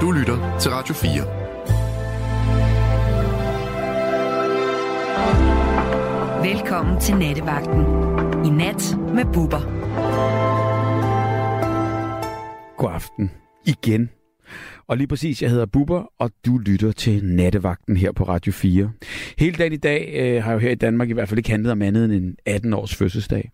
Du lytter til Radio 4. Velkommen til Nattevagten. I nat med Bubber. God aften. Igen. Og lige præcis, jeg hedder Bubber, og du lytter til Nattevagten her på Radio 4. Hele dagen i dag øh, har jo her i Danmark i hvert fald ikke handlet om andet end en 18-års fødselsdag.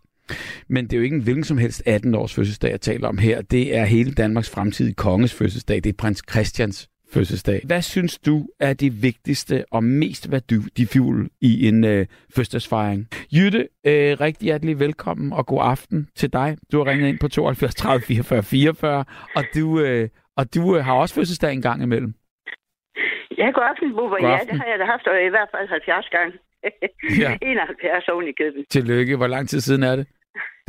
Men det er jo ikke en hvilken som helst 18-års fødselsdag, jeg taler om her. Det er hele Danmarks fremtidige konges fødselsdag. Det er prins Christians fødselsdag. Hvad synes du er det vigtigste og mest værdifulde i en øh, fødselsdagsfejring? Jytte, øh, rigtig hjertelig velkommen og god aften til dig. Du har ringet ind på 72 30 44 44, og du, øh, og du øh, har også fødselsdag en gang imellem. Ja, god aften, Bubber. God aften. Ja, det har jeg da haft, og i hvert fald 70 gange. ja. 71 oven i køben. Tillykke. Hvor lang tid siden er det?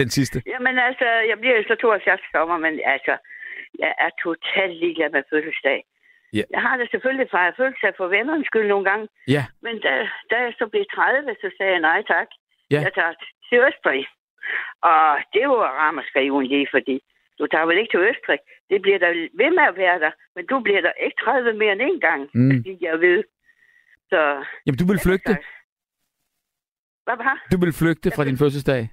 Den sidste? Jamen altså, jeg bliver så 72 sommer, men altså, jeg er totalt ligeglad med fødselsdag. Ja. Jeg har det selvfølgelig fejret fødselsdag for vennernes skyld nogle gange. Ja. Men da, da jeg så blev 30, så sagde jeg nej tak. Ja. Jeg tager til Østrig. Og det var ramaskriven lige, fordi du tager vel ikke til Østrig. Det bliver der ved med at være der, men du bliver der ikke 30 mere end en gang, mm. fordi jeg ved. Så, Jamen, du vil flygte? Hvad var Du vil flygte fra din fødselsdag?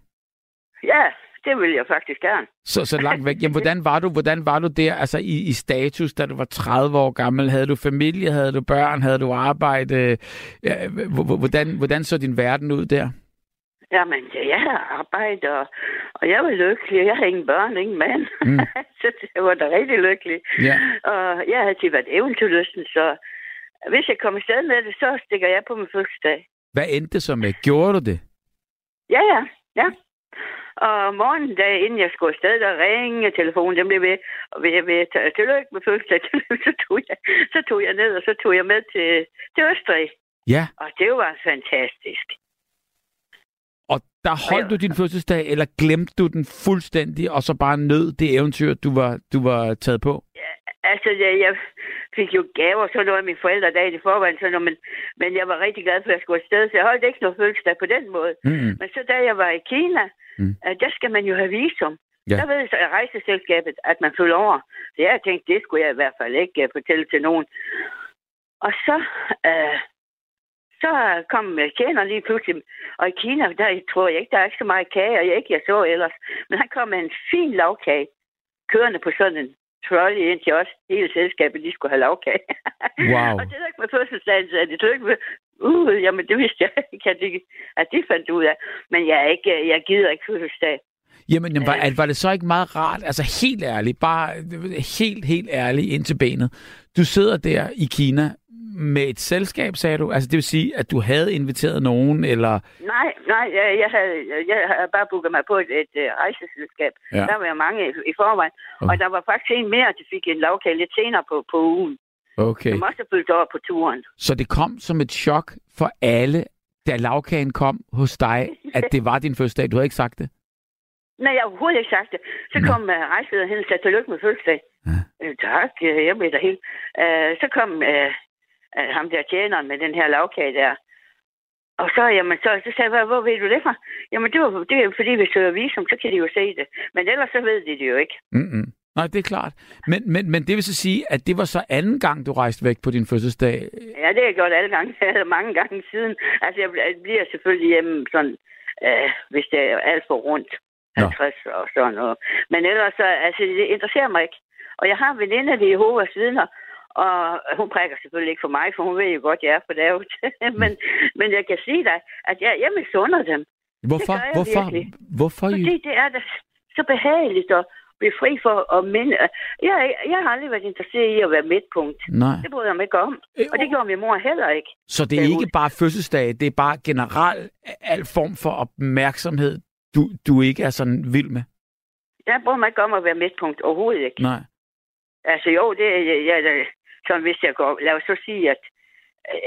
Ja, det vil jeg faktisk gerne. Så, så langt væk. Jamen, hvordan var du, hvordan var du der, altså i, i status, da du var 30 år gammel? Havde du familie, havde du børn, havde du arbejde? Ja, hvordan, hvordan så din verden ud der? Jamen, jeg har arbejde, og, og jeg var lykkelig. Jeg har ingen børn, ingen mand. Mm. så jeg var da rigtig lykkelig. Ja. Og jeg har altid været eventyrlysten, så hvis jeg kommer afsted med det, så stikker jeg på min fødselsdag. Hvad endte det så med? Gjorde du det? Ja, ja. ja. Og morgenen, da, inden jeg skulle afsted, der ringede telefonen, den blev ved, og ved, ved tillykke med fødselsdag, så tog, jeg, så tog jeg ned, og så tog jeg med til, til Østrig. Ja. Og det var fantastisk. Og der holdt du din fødselsdag, eller glemte du den fuldstændig, og så bare nød det eventyr, du var, du var taget på? Ja, altså, jeg, jeg fik jo gaver, så noget af mine forældre dag i forvejen, så noget, men, men jeg var rigtig glad for, at jeg skulle afsted, så jeg holdt ikke noget fødselsdag på den måde. Mm. Men så da jeg var i Kina, mm. uh, der skal man jo have visum. Ja. Der ved så rejseselskabet, at man følger over. Så jeg tænkte, det skulle jeg i hvert fald ikke uh, fortælle til nogen. Og så, uh, så kom tjener lige pludselig, og i Kina, der tror jeg ikke, der er ikke så meget kage, og jeg ikke jeg så ellers. Men han kom med en fin lavkage, kørende på sådan en trolley ind til os. Hele selskabet, de skulle have lavkage. Wow. og det er ikke med fødselsdagen, så det ikke med, uh, jamen det vidste jeg ikke, at de, at de fandt ud af. Men jeg, er ikke, jeg gider ikke fødselsdag. Jamen, jamen var, var det så ikke meget rart, altså helt ærligt, bare helt, helt ærligt ind til benet. Du sidder der i Kina med et selskab, sagde du? Altså det vil sige, at du havde inviteret nogen, eller? Nej, nej, jeg, jeg, havde, jeg havde bare booket mig på et, et, et rejseselskab. Ja. Der var jeg mange i, i forvejen. Okay. Og der var faktisk en mere, der fik en lavkage lidt senere på, på ugen. Okay. Som også fulgte over på turen. Så det kom som et chok for alle, da lavkagen kom hos dig, at det var din fødselsdag. Du havde ikke sagt det? Nej, jeg har overhovedet ikke sagt det. Så kom uh, rejselederen hen og sagde, tillykke med fødselsdag. Ja. Øh, tak, øh, jeg blev der helt. Uh, så kom uh, ham der tjeneren med den her lavkage der. Og så, jamen, så, så sagde jeg, hvor ved du det fra? Jamen, det, var, det er fordi, vi søger visum, så kan de jo se det. Men ellers så ved de det jo ikke. Mm-mm. Nej, det er klart. Men, men, men det vil så sige, at det var så anden gang, du rejste væk på din fødselsdag. Ja, det har jeg gjort alle gange. mange gange siden. Altså, jeg bliver selvfølgelig hjemme sådan, øh, hvis det er alt for rundt. Nå. 50 og sådan noget. Men ellers, så, altså, det interesserer mig ikke. Og jeg har en veninde, der er Jehovas vidner, og hun prækker selvfølgelig ikke for mig, for hun ved jo godt, at jeg er for lavet. men, men jeg kan sige dig, at jeg, jeg misunder dem. Hvorfor? jeg Hvorfor? virkelig. Hvorfor? Fordi det er da så behageligt at blive fri for at minde. Jeg, jeg har aldrig været interesseret i at være midtpunkt. Nej. Det bryder jeg mig ikke om. Øh, Og det gjorde min mor heller ikke. Så det er Det ikke bare fødselsdag, det er bare generelt al form for opmærksomhed, du, du ikke er sådan vild med? Jeg bryder mig ikke om at være midtpunkt. Overhovedet ikke. Nej. Altså jo, det jeg, jeg, sådan hvis jeg går... Lad os så sige, at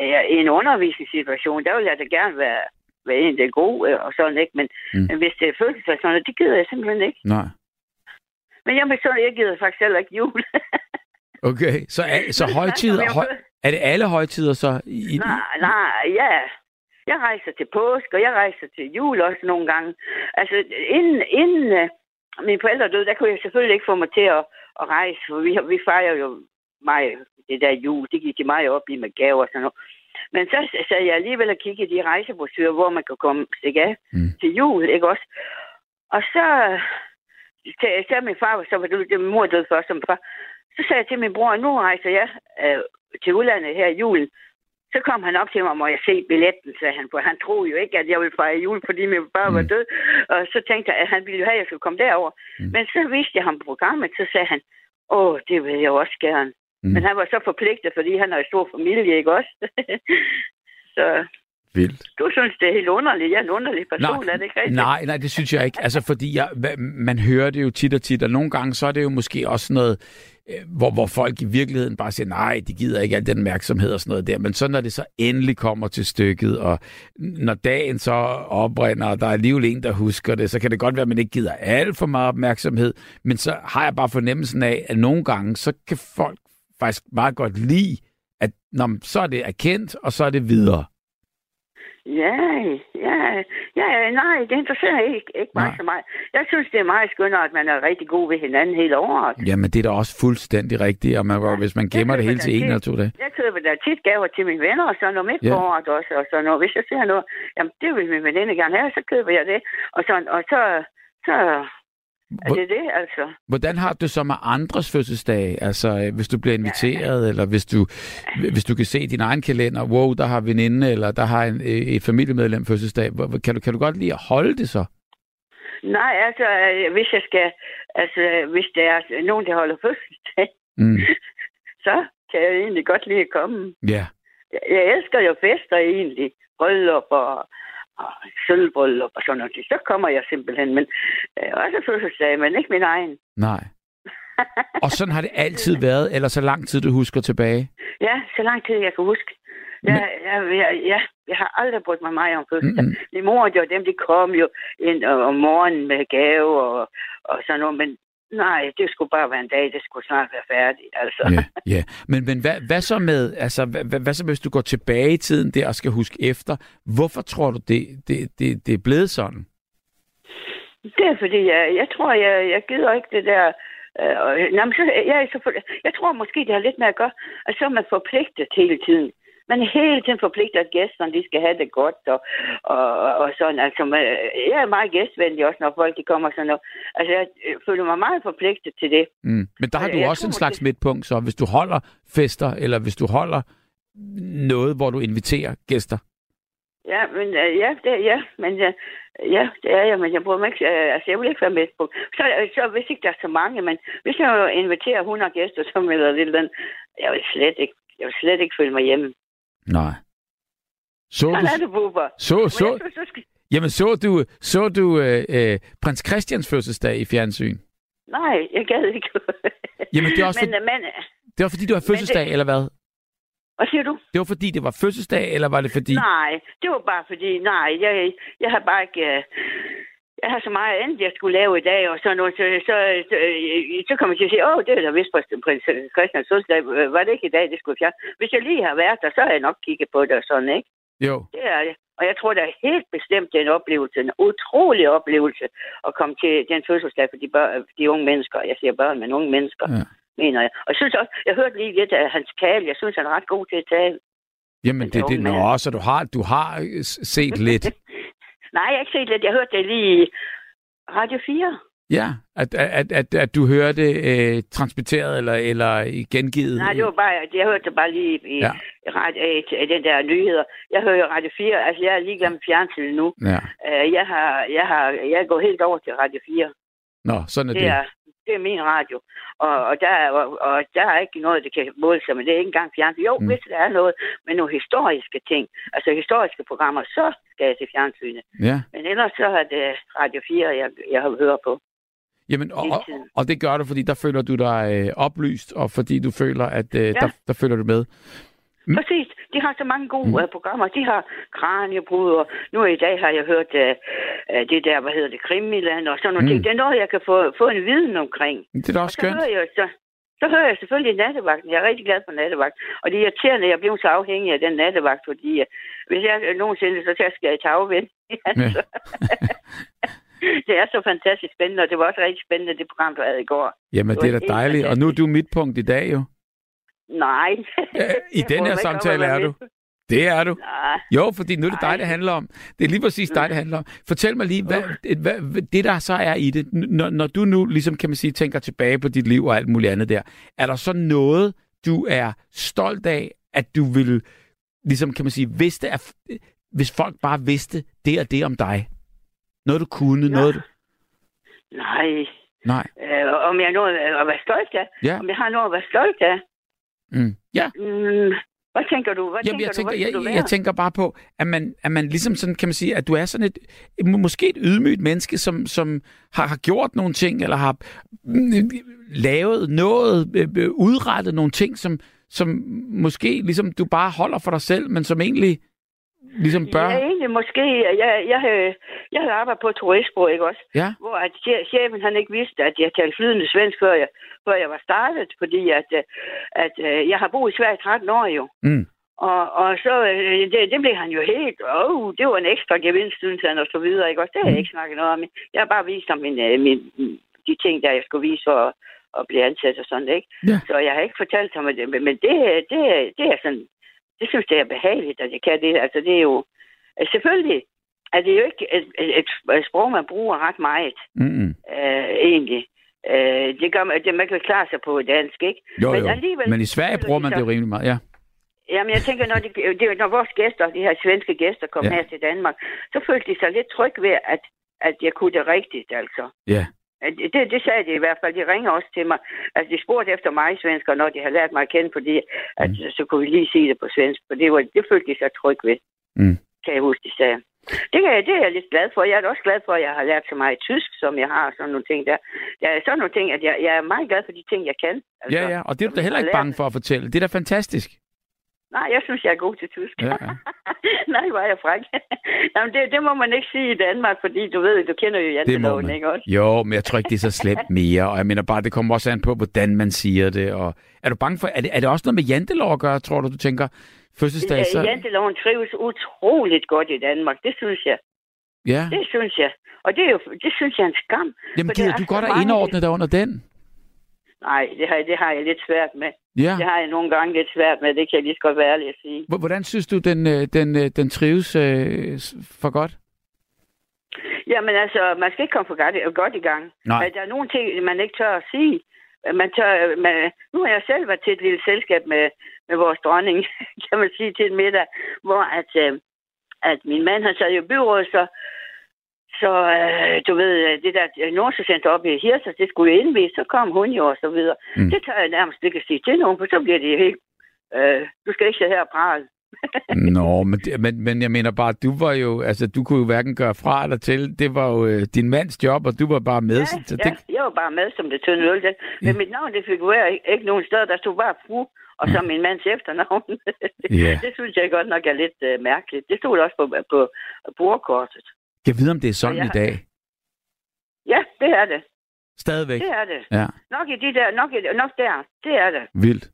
øh, i en undervisningssituation, der vil jeg da gerne være, være en, der er god øh, og sådan, ikke? Men, Mm. men hvis det er noget, det gider jeg simpelthen ikke. Nej. Men jeg, så, jeg gider faktisk heller ikke jul. Okay, så, er, så højtider, høj, er det alle højtider så? I, Nej, nej, ja. Jeg rejser til påske, og jeg rejser til jul også nogle gange. Altså, inden, inden uh, mine forældre døde, der kunne jeg selvfølgelig ikke få mig til at, at rejse, for vi, vi fejrer jo mig, det der jul, det gik de meget op i med gaver og sådan noget. Men så sad jeg alligevel og kiggede i de rejsebrosyrer, hvor man kan komme stikke af Mm. til jul, ikke også? Og så sagde så min far, så var det, min mor døde først som far, så sagde jeg til min bror, nu rejser jeg øh, til udlandet her i julen. Så kom han op til mig, må jeg se billetten, sagde han, for han troede jo ikke, at jeg ville fejre jul, fordi min far var Mm. død. Og så tænkte jeg, at han ville jo have, at jeg skulle komme derover. Mm. Men så viste jeg ham programmet, så sagde han, åh, det vil jeg også gerne. Mm. Men han var så forpligtet, fordi han har en stor familie, ikke også? så Vildt. du synes, det er helt underligt. Jeg er en underlig person, Nej, er det ikke rigtigt? Nej, nej, det synes jeg ikke. Altså, fordi jeg, man hører det jo tit og tit, og nogle gange så er det jo måske også noget, øh, hvor, hvor folk i virkeligheden bare siger, nej, de gider ikke al den opmærksomhed og sådan noget der. Men så når det så endelig kommer til stykket, og når dagen så oprinder, og der er alligevel en, der husker det, så kan det godt være, at man ikke gider alt for meget opmærksomhed. Men så har jeg bare fornemmelsen af, at nogle gange, så kan folk faktisk meget godt lide, at når, så er det erkendt, og så er det videre. Ja, ja, ja, nej, det interesserer ikke, ikke mig så meget. Jeg synes, det er meget skønnere, at man er rigtig god ved hinanden hele året. Jamen, det er da også fuldstændig rigtigt, og man, Ja. hvis man gemmer det hele til en eller to dage. Jeg køber da tit gaver til mine venner, og så noget midt Ja. på året også, og så noget. Hvis jeg ser noget, jamen det vil min veninde gerne have, så køber jeg det. Og så, og så, så er det det, altså. Hvordan har du det så med andres fødselsdage? Altså, øh, hvis du bliver inviteret, ja. eller hvis du, hvis du kan se din egen kalender, wow, der har veninde, eller der har en, øh, et familiemedlem fødselsdag. Kan du, kan du godt lide at holde det så? Nej, altså, øh, hvis jeg skal, altså, hvis der er nogen, der holder fødselsdag, Mm. så kan jeg egentlig godt lide at komme. Ja, Jeg, jeg elsker jo fester egentlig. Bryllup og, og sølvbryllup og sådan noget. Så kommer jeg simpelthen. Men øh, også fødselsdag, men ikke min egen. nej. Og sådan har det altid været, eller så lang tid du husker tilbage? Ja, så lang tid jeg kan huske. Jeg, jeg, jeg, jeg, jeg har aldrig brugt mig meget om fødselsdag. Mm-mm. Min mor og dem, de kom jo ind om morgenen med gave og, og sådan noget. Men nej, det skulle bare være en dag. Det skulle snart være færdigt. Altså. Ja, ja. Men, men hvad, hvad så med, altså, hvad, hvad, så hvis du går tilbage i tiden der og skal huske efter? Hvorfor tror du, det, det, det, det er blevet sådan? Det er fordi, jeg, jeg tror, jeg, jeg gider ikke det der... Øh, nej, men så, jeg, for, jeg tror måske, det har lidt med at gøre, at så er man forpligtet hele tiden. Man hele tiden forpligtet, at gæsterne de skal have det godt, og, og, og sådan. Altså, man, jeg er meget gæstvenlig også, når folk de kommer sådan noget. Altså, jeg øh, føler mig meget forpligtet til det. Mm. Men der har Jeg- du også en slags måske- midtpunkt, så hvis du holder fester, eller hvis du holder noget, hvor du inviterer gæster. Ja, men øh, ja, det, ja, men øh, ja, det er jeg, men jeg bruger mig ikke, altså jeg vil ikke være med på. Så, så hvis ikke der er så mange, men hvis jeg inviterer 100 gæster, så melder det den, jeg vil slet ikke, jeg vil slet ikke føle mig hjemme. Nej. Så Sådan er det, Bubber. så, jeg så, synes, du skal... jamen, så du, så du øh, øh, prins Christians fødselsdag i fjernsyn? Nej, jeg gad ikke. Jamen, det er også men, for, men, det var fordi, du har fødselsdag, det- eller hvad? hvad siger du? Det var fordi, det var fødselsdag, eller var det fordi... Nej, det var bare fordi, nej, jeg, jeg har bare ikke... øh, Jeg har så meget andet, jeg skulle lave i dag, og sådan noget, så, så, så, øh, så kommer jeg til at sige, åh, det er da vist prins prins Christian Sundslag, var det ikke i dag, det skulle fjerne? Hvis jeg lige har været der, så har jeg nok kigget på det og sådan, ikke? Jo, Det er det. Og jeg tror, er helt bestemt det er en oplevelse, en utrolig oplevelse at komme til den fødselsdag for de, børn, de unge mennesker. Jeg siger børn, men unge mennesker, Ja. mener jeg. Og jeg synes også, jeg hørte lige lidt af hans tale. Jeg synes, han er ret god til at tale. jamen Men det, det, nå, så du har, du har øh, set lidt. Nej, jeg har ikke set lidt. Jeg hørte det lige i Radio 4. Ja, at, at, at, at du hørte øh, transmitteret eller, eller gengivet. Nej, det var bare, jeg hørte det bare lige i, Ja. radio, i den der nyheder. Jeg hører Radio 4. Altså, jeg er lige glemt fjernsynet nu. Ja. Uh, jeg, har, jeg, har, jeg gået helt over til Radio 4. Nå, sådan er det. Det er, det er min radio. Og, og, der er, og, og der er ikke noget, der kan måle sig med. Det er ikke engang fjernsyn. Jo, Mm. hvis der er noget med nogle historiske ting, altså historiske programmer, så skal jeg til fjernsynet. Ja. Men ellers så er det Radio 4, jeg, jeg har hørt på. Jamen, og, og, og det gør du, fordi der føler du dig øh, oplyst, og fordi du føler, at øh, Ja. der, der følger du med. Mm. Præcis. De har så mange gode Mm. uh, programmer. De har kraniebrud, og nu i dag har jeg hørt uh, uh, det der, hvad hedder det, Krimiland og sådan nogle Mm. ting. Det er noget, jeg kan få, få en viden omkring. Det er da Og også så skønt. hører jeg så, så hører jeg selvfølgelig nattevagten. Jeg er rigtig glad for nattevagt. Og det er irriterende, at jeg blev så afhængig af den nattevagt, fordi uh, hvis jeg øh, nogensinde, så skal jeg tage afvind. altså. det er så fantastisk spændende, og det var også rigtig spændende, det program, du havde i går. Jamen, det det er da dejligt. Og nu er du midtpunkt i dag jo. Nej. I den her samtale er du. Det er du. Nej. Jo, fordi nu er det dig, det handler om. Det er lige præcis dig, det handler om. Fortæl mig lige, hvad, hvad, det der så er i det, når, når du nu, ligesom kan man sige, tænker tilbage på dit liv og alt muligt andet der, er der så noget, du er stolt af, at du vil, ligesom kan man sige, vidste, at, hvis folk bare vidste det og det om dig? Noget du kunne, Ja. noget du... Nej. Nej. Øh, om jeg har noget at være stolt af? Ja. Om jeg har noget at være stolt af? Mm. Ja, Mm, hvad tænker du? Hvad Jamen, tænker jeg, tænker, du? Hvad jeg, jeg, jeg tænker bare på, at man, at man ligesom sådan, kan man sige, at du er sådan et, må- måske et ydmygt menneske, som, som har, har gjort nogle ting, eller har mm, lavet noget, øh, øh, udrettet nogle ting, som, som måske ligesom du bare holder for dig selv, men som egentlig ligesom bør... Ja, egentlig måske. Jeg, jeg, havde, jeg havde arbejdet på et turistbureau, ikke også? Ja. Hvor at che- chefen han ikke vidste, at jeg talte flydende svensk, før jeg, før jeg var startet. Fordi at, øh, at, øh, jeg har boet i Sverige i 13 år jo. Mm. Og, og så, øh, det, det blev han jo helt, åh, oh, det var en ekstra gevinst, synes han, og så videre, ikke også? Det har jeg ikke snakket noget om. Jeg har bare vist ham min, min, de ting, der jeg skulle vise for at, at blive ansat og sådan, ikke? Ja. Så jeg har ikke fortalt ham det, men men det, det, det er sådan, det synes jeg er behageligt, at jeg kan det. Altså, det er jo, øh, selvfølgelig er det jo ikke et, et, et sprog, man bruger ret meget, Mm-mm. øh, egentlig. Øh, det gør man, det, man kan klare sig på dansk, ikke? Jo, Men jo. alligevel Men i Sverige bruger de man det jo rimelig meget, ja. Jamen, jeg tænker, når, de, er- når vores gæster, de her svenske gæster, kom ja. her til Danmark, så følte de sig lidt trygge ved, at, at jeg kunne det rigtigt, altså. Ja. Det, det sagde de i hvert fald. De ringer også til mig. Altså, de spurgte efter mig, svensker, når de har lært mig at kende, fordi at, Mm. så kunne vi lige sige det på svensk. For det, var, det følte de sig trygge ved, Mm. kan jeg huske, de sagde. Det, kan jeg, det er jeg lidt glad for. Jeg er da også glad for, at jeg har lært så meget tysk, som jeg har, og sådan nogle ting der. Jeg er sådan nogle ting, at jeg, jeg er meget glad for de ting, jeg kan. Altså, Ja, ja, og det er du da heller ikke bange for at fortælle. Det er da fantastisk. Nej, jeg synes, jeg er god til tysk. Ja, ja. Nej, hvor er jeg fræk. Jamen, det, det må man ikke sige i Danmark, fordi du ved, du kender jo janteloven, ikke også? Jo, men jeg tror ikke, det er så slemt mere. Og jeg mener bare, det kommer også an på, hvordan man siger det. Og er du bange for, er det, er det også noget med jantelov at gøre, tror du, du tænker, fødselsdag, så... Ja, janteloven trives utroligt godt i Danmark, det synes jeg. Ja, Det synes jeg. Og det, er jo, det synes jeg er en skam. jamen gider der du godt at indordne dig under den? Nej, det har, det har jeg lidt svært med. Ja. Det har jeg nogle gange lidt svært med, det kan jeg lige så godt være ærlig at sige. Hvordan synes du, den, øh, den, øh, den trives øh, for godt? Jamen altså, man skal ikke komme for godt, godt i gang. Nej. Der er nogle ting, man ikke tør at sige. Man tør, man, nu har jeg selv været til et lille selskab med, med vores dronning, kan man sige, til en middag, hvor at, øh, at min mand, han sad jo i byrådet, så, så øh, du ved, øh, det der Nordsjælcenter op i Hirsers, det skulle jo indvise, så kom hun jo og så videre. Mm. Mm. Det tør jeg nærmest ikke at sige til nogen, for så bliver det helt, øh, du skal ikke sidde her og prale. Nå, men, men, men jeg mener bare, du var jo, altså du kunne jo hverken gøre fra eller til. Det var jo øh, din mands job, og du var bare med. Ja, så det, ja, jeg var bare med som det tynde øl. Det. Men Ja. mit navn, det figurerer ikke, ikke nogen steder. Der stod bare fru, og så min mands efternavn. Ja. Det synes jeg godt nok er lidt uh, mærkeligt. Det stod også på, på bordkortet. Jeg ved, om det er sådan Og jeg- i dag. Ja, det er det. Stadigvæk. Det er det. Ja, Nok i de der, nok, i, nok der. Det er det. vildt.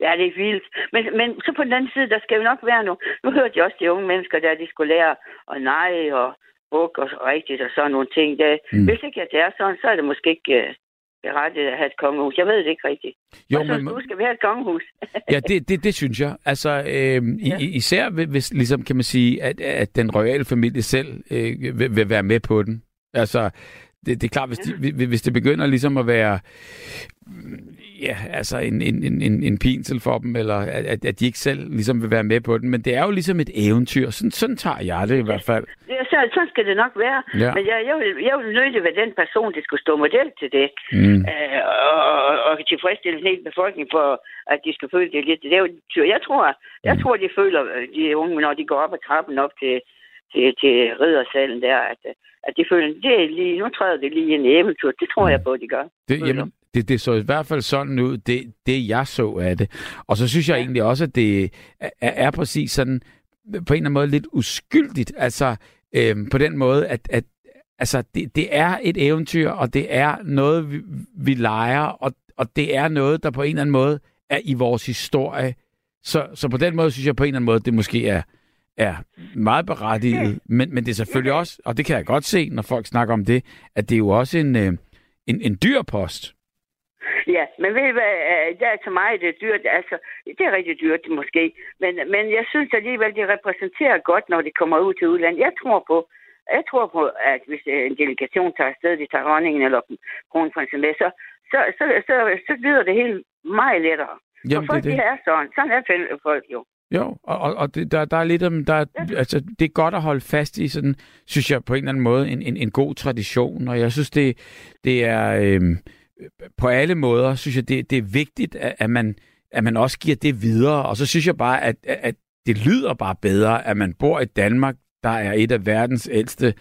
Ja, det er vildt. Men, men så på den anden side, der skal jo nok være nu. Nu hørte jeg også de unge mennesker, der de skulle lære at nej og buk og rigtigt og sådan nogle ting. Det, Mm. Hvis ikke at det er sådan, så er det måske ikke uh, berettiget at have et kongehus. Jeg ved det ikke rigtigt. Jo, og så men, du skal vi have et kongehus. ja, det, det, det synes jeg. Altså, øh, Ja. især hvis, ligesom kan man sige, at, at den royale familie selv øh, vil, vil være med på den. Altså, det, det er klart, hvis, de, hvis det begynder ligesom at være ja, altså en, en, en, en, pinsel for dem, eller at, at de ikke selv ligesom vil være med på den. Men det er jo ligesom et eventyr. Sådan, sådan tager jeg det i hvert fald. Ja, så, sådan skal det nok være. Ja. Men jeg, jeg, vil, jeg vil nødig være den person, der skulle stå model til det. Mm. Øh, og, og, og tilfredsstille en hel befolkning for, at de skal føle det lidt. Det er jo, jeg tror, jeg Mm. tror, de føler, de unge, når de går op ad trappen op til, til, til riddersalen der, at, at de føler, det er lige, nu træder det lige en eventyr. Det tror jeg på, de gør. Det, jamen, det, det så i hvert fald sådan ud, det, det jeg så af det. Og så synes jeg Ja. egentlig også, at det er, er præcis sådan, på en eller anden måde lidt uskyldigt. Altså, øhm, på den måde, at, at altså, det, det er et eventyr, og det er noget, vi, vi leger, og, og det er noget, der på en eller anden måde er i vores historie. Så, så på den måde synes jeg på en eller anden måde, det måske er, er meget berettiget. Men, men det er selvfølgelig også, og det kan jeg godt se, når folk snakker om det, at det er jo også en, øh, en, en dyr post. Ja, men ved I hvad, øh, der er til mig det er dyrt, altså, det er rigtig dyrt måske, men, men jeg synes alligevel, det repræsenterer godt, når det kommer ud til udlandet. Jeg tror på, jeg tror på, at hvis en delegation tager afsted, de tager ronningen eller kronprinsen med, så, så, så, så, så lyder det helt meget lettere. Jamen, For folk, det, det. de er sådan. Sådan er folk jo. Jo, og, og det, der, der er lidt om, der, ja. altså, det er godt at holde fast i sådan, synes jeg på en eller anden måde, en, en, en god tradition, og jeg synes, det, det er, øhm, på alle måder, synes jeg, det, det er vigtigt, at, at, man, at man også giver det videre, og så synes jeg bare, at, at det lyder bare bedre, at man bor i Danmark, der er et af verdens ældste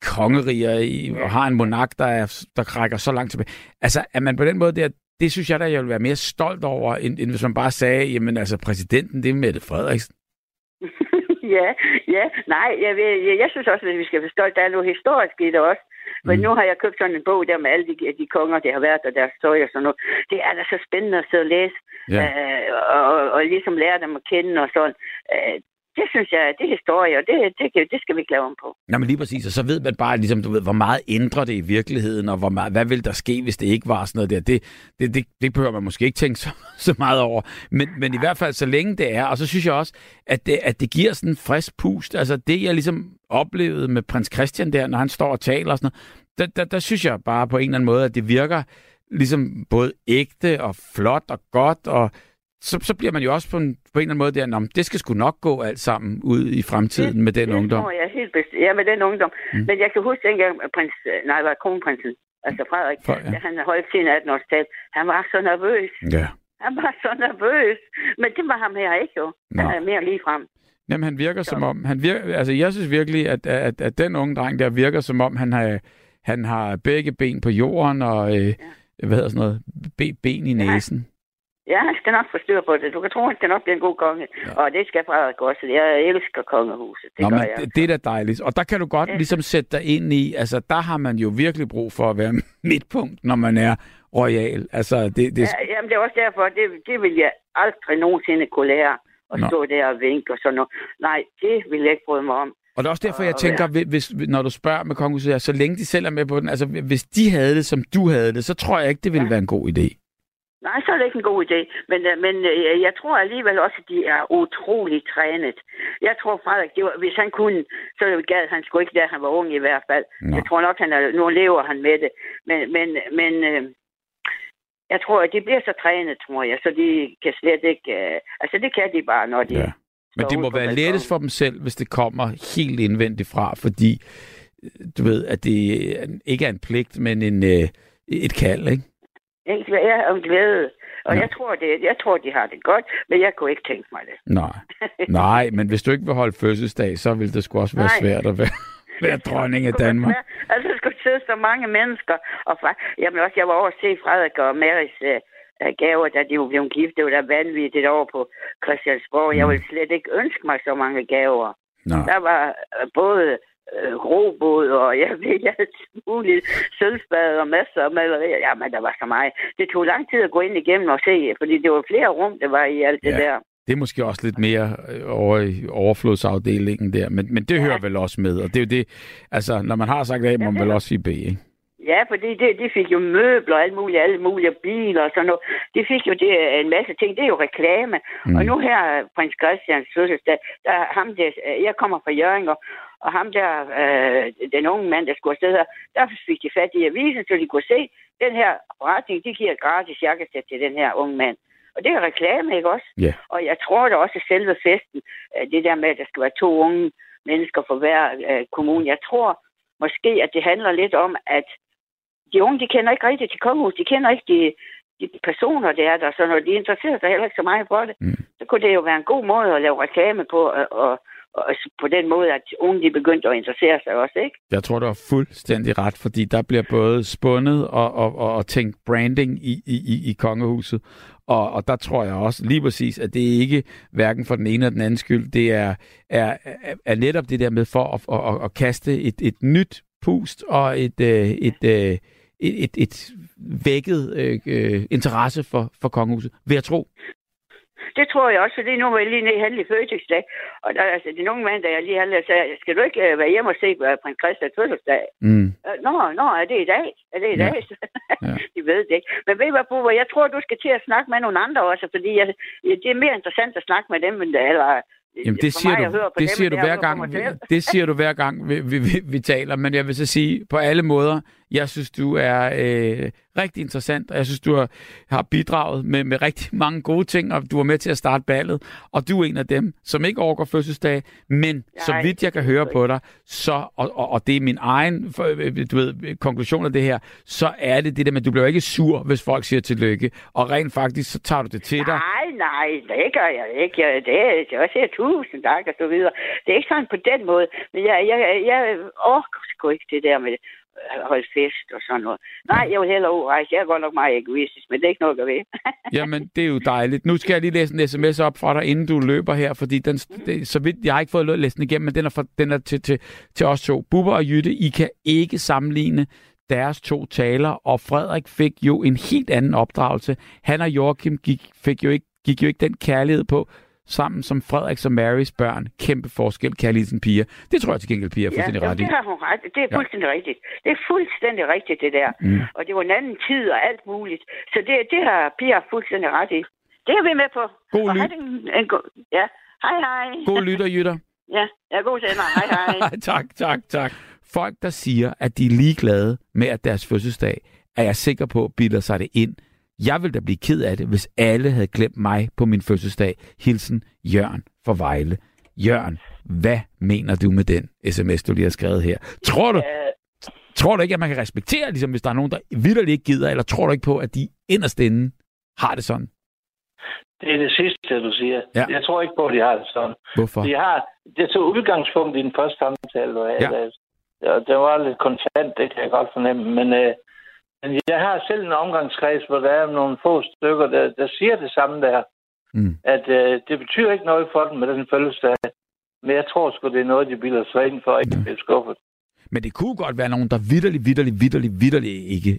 kongeriger i, og har en monark, der, er, der rækker så langt tilbage. Altså, at man på den måde der, det synes jeg da, jeg vil være mere stolt over, end, end hvis man bare sagde, jamen altså, præsidenten, det er Mette Frederiksen. ja, ja, nej, jeg, jeg, jeg synes også, at vi skal være stolt. Der er noget historisk i det også. Men mm. nu har jeg købt sådan en bog der med alle de, de konger, der har været, og deres tøj og sådan noget. Det er da så spændende at sidde og læse, ja. øh, og, og, og ligesom lære dem at kende og sådan. Øh, det synes jeg, det er historie, og det, det, det skal vi ikke lave om på. Nå, men lige præcis, og så ved man bare, ligesom, du ved, hvor meget ændrer det i virkeligheden, og hvor meget, hvad vil der ske, hvis det ikke var sådan noget der. Det, det, det, det behøver man måske ikke tænke så, så meget over. Men, men i hvert fald, så længe det er, og så synes jeg også, at det, at det giver sådan en frisk pust. Altså det, jeg ligesom oplevede med prins Christian der, når han står og taler og sådan noget, der, der, der synes jeg bare på en eller anden måde, at det virker ligesom både ægte og flot og godt, og så, så bliver man jo også på en, på en eller anden måde der, om det skal sgu nok gå alt sammen ud i fremtiden det, med den det ungdom. Det jeg helt bestemt. Ja, med den ungdom. Mm. Men jeg kan huske dengang, prins, nej, var kronprinsen, altså Frederik, For, ja. da han holdt sin 18-års tal, han var så nervøs. Ja. Han var så nervøs. Men det var ham her ikke jo. Han er mere lige frem. Jamen, han virker så. som om, han virker, altså jeg synes virkelig, at, at, at den unge dreng der virker som om, han har, han har begge ben på jorden og, øh, ja. hvad hedder sådan noget, be, ben i næsen. Ja. Ja, han skal nok få styr på det. Du kan tro, han skal nok blive en god konge. Ja. Og det skal Frederik også. Jeg elsker kongehuset. Det Nå, men jeg. Det, er da dejligt. Og der kan du godt ja. ligesom sætte dig ind i, altså der har man jo virkelig brug for at være midtpunkt, når man er royal. Altså, det, det... Ja, jamen, det er også derfor, det, det vil jeg aldrig nogensinde kunne lære at Nå. stå der og vinke og sådan noget. Nej, det vil jeg ikke bryde mig om. Og det er også derfor, jeg tænker, hvis, når du spørger med kongehuset, så længe de selv er med på den, altså hvis de havde det, som du havde det, så tror jeg ikke, det ville ja. være en god idé. Nej, så er det ikke en god idé. Men, øh, men øh, jeg tror alligevel også, at de er utroligt trænet. Jeg tror Frederik, det var, hvis han kunne, så gad han sgu ikke, da han var ung i hvert fald. Nå. Jeg tror nok, han er, nu lever han med det. Men, men, men øh, jeg tror, at de bliver så trænet, tror jeg, så de kan slet ikke... altså, det kan de bare, når de... Ja. Men det må være lettest for dem selv, hvis det kommer helt indvendigt fra, fordi du ved, at det ikke er en pligt, men en, et kald, ikke? Ikke være om glæde. Og ja. jeg, tror, det, jeg tror, de har det godt, men jeg kunne ikke tænke mig det. Nej, Nej men hvis du ikke vil holde fødselsdag, så vil det sgu også være Nej. svært at være, være dronning af Danmark. altså, der skulle sidde så mange mennesker. Og fra, jamen også, jeg var over at se Frederik og Marys uh, gaver, da de jo blev gift. Det var da vanvittigt over på Christiansborg. Mm. Jeg ville slet ikke ønske mig så mange gaver. Nej. Der var uh, både øh, robåd, og jeg ved alt muligt, sølvspade og masser af malerier. Jamen, der var så meget. Det tog lang tid at gå ind igennem og se, fordi det var flere rum, der var i alt ja. det der. Det er måske også lidt mere øh, over i overflodsafdelingen der, men, men det ja. hører vel også med. Og det er jo det, altså, når man har sagt A, må man vel også sige B, ikke? Ja, fordi det, de fik jo møbler og alle mulige, alle mulige biler og sådan noget. De fik jo det, en masse ting. Det er jo reklame. Mm. Og nu her, prins Christians fødselsdag, der ham der, jeg kommer fra Jørgen, og, og ham der, øh, den unge mand, der skulle afsted her, der fik de fat i avisen, så de kunne se, den her forretning, de giver gratis jakkesæt til den her unge mand. Og det er reklame, ikke også? Yeah. Og jeg tror da også, at selve festen, øh, det der med, at der skal være to unge mennesker for hver øh, kommune, jeg tror måske, at det handler lidt om, at de unge, de kender ikke rigtigt til kongehus. De kender ikke de, de personer, der er der. Så når de interesserer sig heller ikke så meget for det, mm. så kunne det jo være en god måde at lave reklame på, og, og, og på den måde, at unge de begyndte at interessere sig også, ikke? Jeg tror, du har fuldstændig ret, fordi der bliver både spundet og, og, og, og tænkt branding i, i, i kongehuset. Og, og der tror jeg også lige præcis, at det ikke hverken for den ene eller den anden skyld, det er, er, er netop det der med for at, at, at, at kaste et, et nyt pust og et, øh, et, et, et, et, et vækket øh, øh interesse for, for kongehuset, ved jeg tro. Det tror jeg også, fordi nu var jeg lige nede i handel i Føtex dag. Og der, altså, det er nogle mand, der jeg lige handlede, sagde, skal du ikke uh, være hjemme og se på prins Christians fødselsdag? Mm. Uh, nå, nå, er det i dag? Er det i Ja. dag? Ja. De ved det ikke. Men ved du hvad, Bubber, jeg tror, du skal til at snakke med nogle andre også, fordi jeg, det er mere interessant at snakke med dem, end det, eller Jamen, det siger mig du, det dem, siger du er hver gang, det siger du hver gang, vi, vi, vi, vi taler, men jeg vil så sige, på alle måder, jeg synes, du er øh, rigtig interessant, og jeg synes, du har, har bidraget med, med rigtig mange gode ting, og du var med til at starte ballet, og du er en af dem, som ikke overgår fødselsdag, men Nej, så vidt jeg kan høre på dig, så, og, og, og det er min egen øh, du ved, konklusion af det her, så er det det der med, at du bliver ikke sur, hvis folk siger tillykke, og rent faktisk, så tager du det til dig. Nej, nej, det gør jeg ikke. Jeg, det, er- er også her tusind tak og så videre. Det er ikke sådan på den måde. Men jeg, jeg, jeg orker sgu ikke det der med holde fest og sådan noget. Nej, jeg vil hellere udrejse. Jeg er godt nok meget egoistisk, men det er ikke noget at ved. Jamen, det er jo dejligt. Nu skal jeg lige læse en sms op fra dig, inden du løber her, fordi den, det, så vidt, jeg har ikke fået læse den igennem, men den er, for, den er til, til, til os to. Bubber og Jytte, I kan ikke sammenligne deres to taler, og Frederik fik jo en helt anden opdragelse. Han og Joachim gik, fik jo ikke, gik jo ikke den kærlighed på, sammen som Frederik og Marys børn. Kæmpe forskel, kærligheden piger. Det tror jeg til gengæld, piger er Ja, fuldstændig jo, ret i. det har hun ret. Det er Ja. fuldstændig rigtigt. Det er fuldstændig rigtigt, det der. Mm. Og det var en anden tid og alt muligt. Så det, det har Pia fuldstændig ret i. Det er vi med på. God Og lyt. en, en god... Ja. Hej, hej. God lytter, Jytter. Ja, ja god sender. Hej, hej. tak, tak, tak. Folk, der siger, at de er ligeglade med, at deres fødselsdag, er jeg sikker på, bilder sig det ind. Jeg ville da blive ked af det, hvis alle havde glemt mig på min fødselsdag. Hilsen Jørgen for Vejle. Jørgen, hvad mener du med den sms, du lige har skrevet her? Tror du, Øh, tror du ikke, at man kan respektere, ligesom hvis der er nogen, der vidderligt ikke gider, eller tror du ikke på, at de inderst inde har det sådan? Det er det sidste, du siger. Ja. Jeg tror ikke på, at de har det sådan. Hvorfor? De har, det tog udgangspunkt i den første samtale, du havde. Ja. Ja. Ja, det var lidt kontant, det kan jeg godt fornemme. Men, øh, men jeg har selv en omgangskreds, hvor der er nogle få stykker, der, der siger det samme der. Mm. At øh, det betyder ikke noget for dem med den fødselsdag. Men jeg tror sgu, det er noget, de bilder sig ind for, at ikke bliver skuffet. Men det kunne godt være nogen, der vidderligt, vidderligt, vidderligt, vidderligt ikke...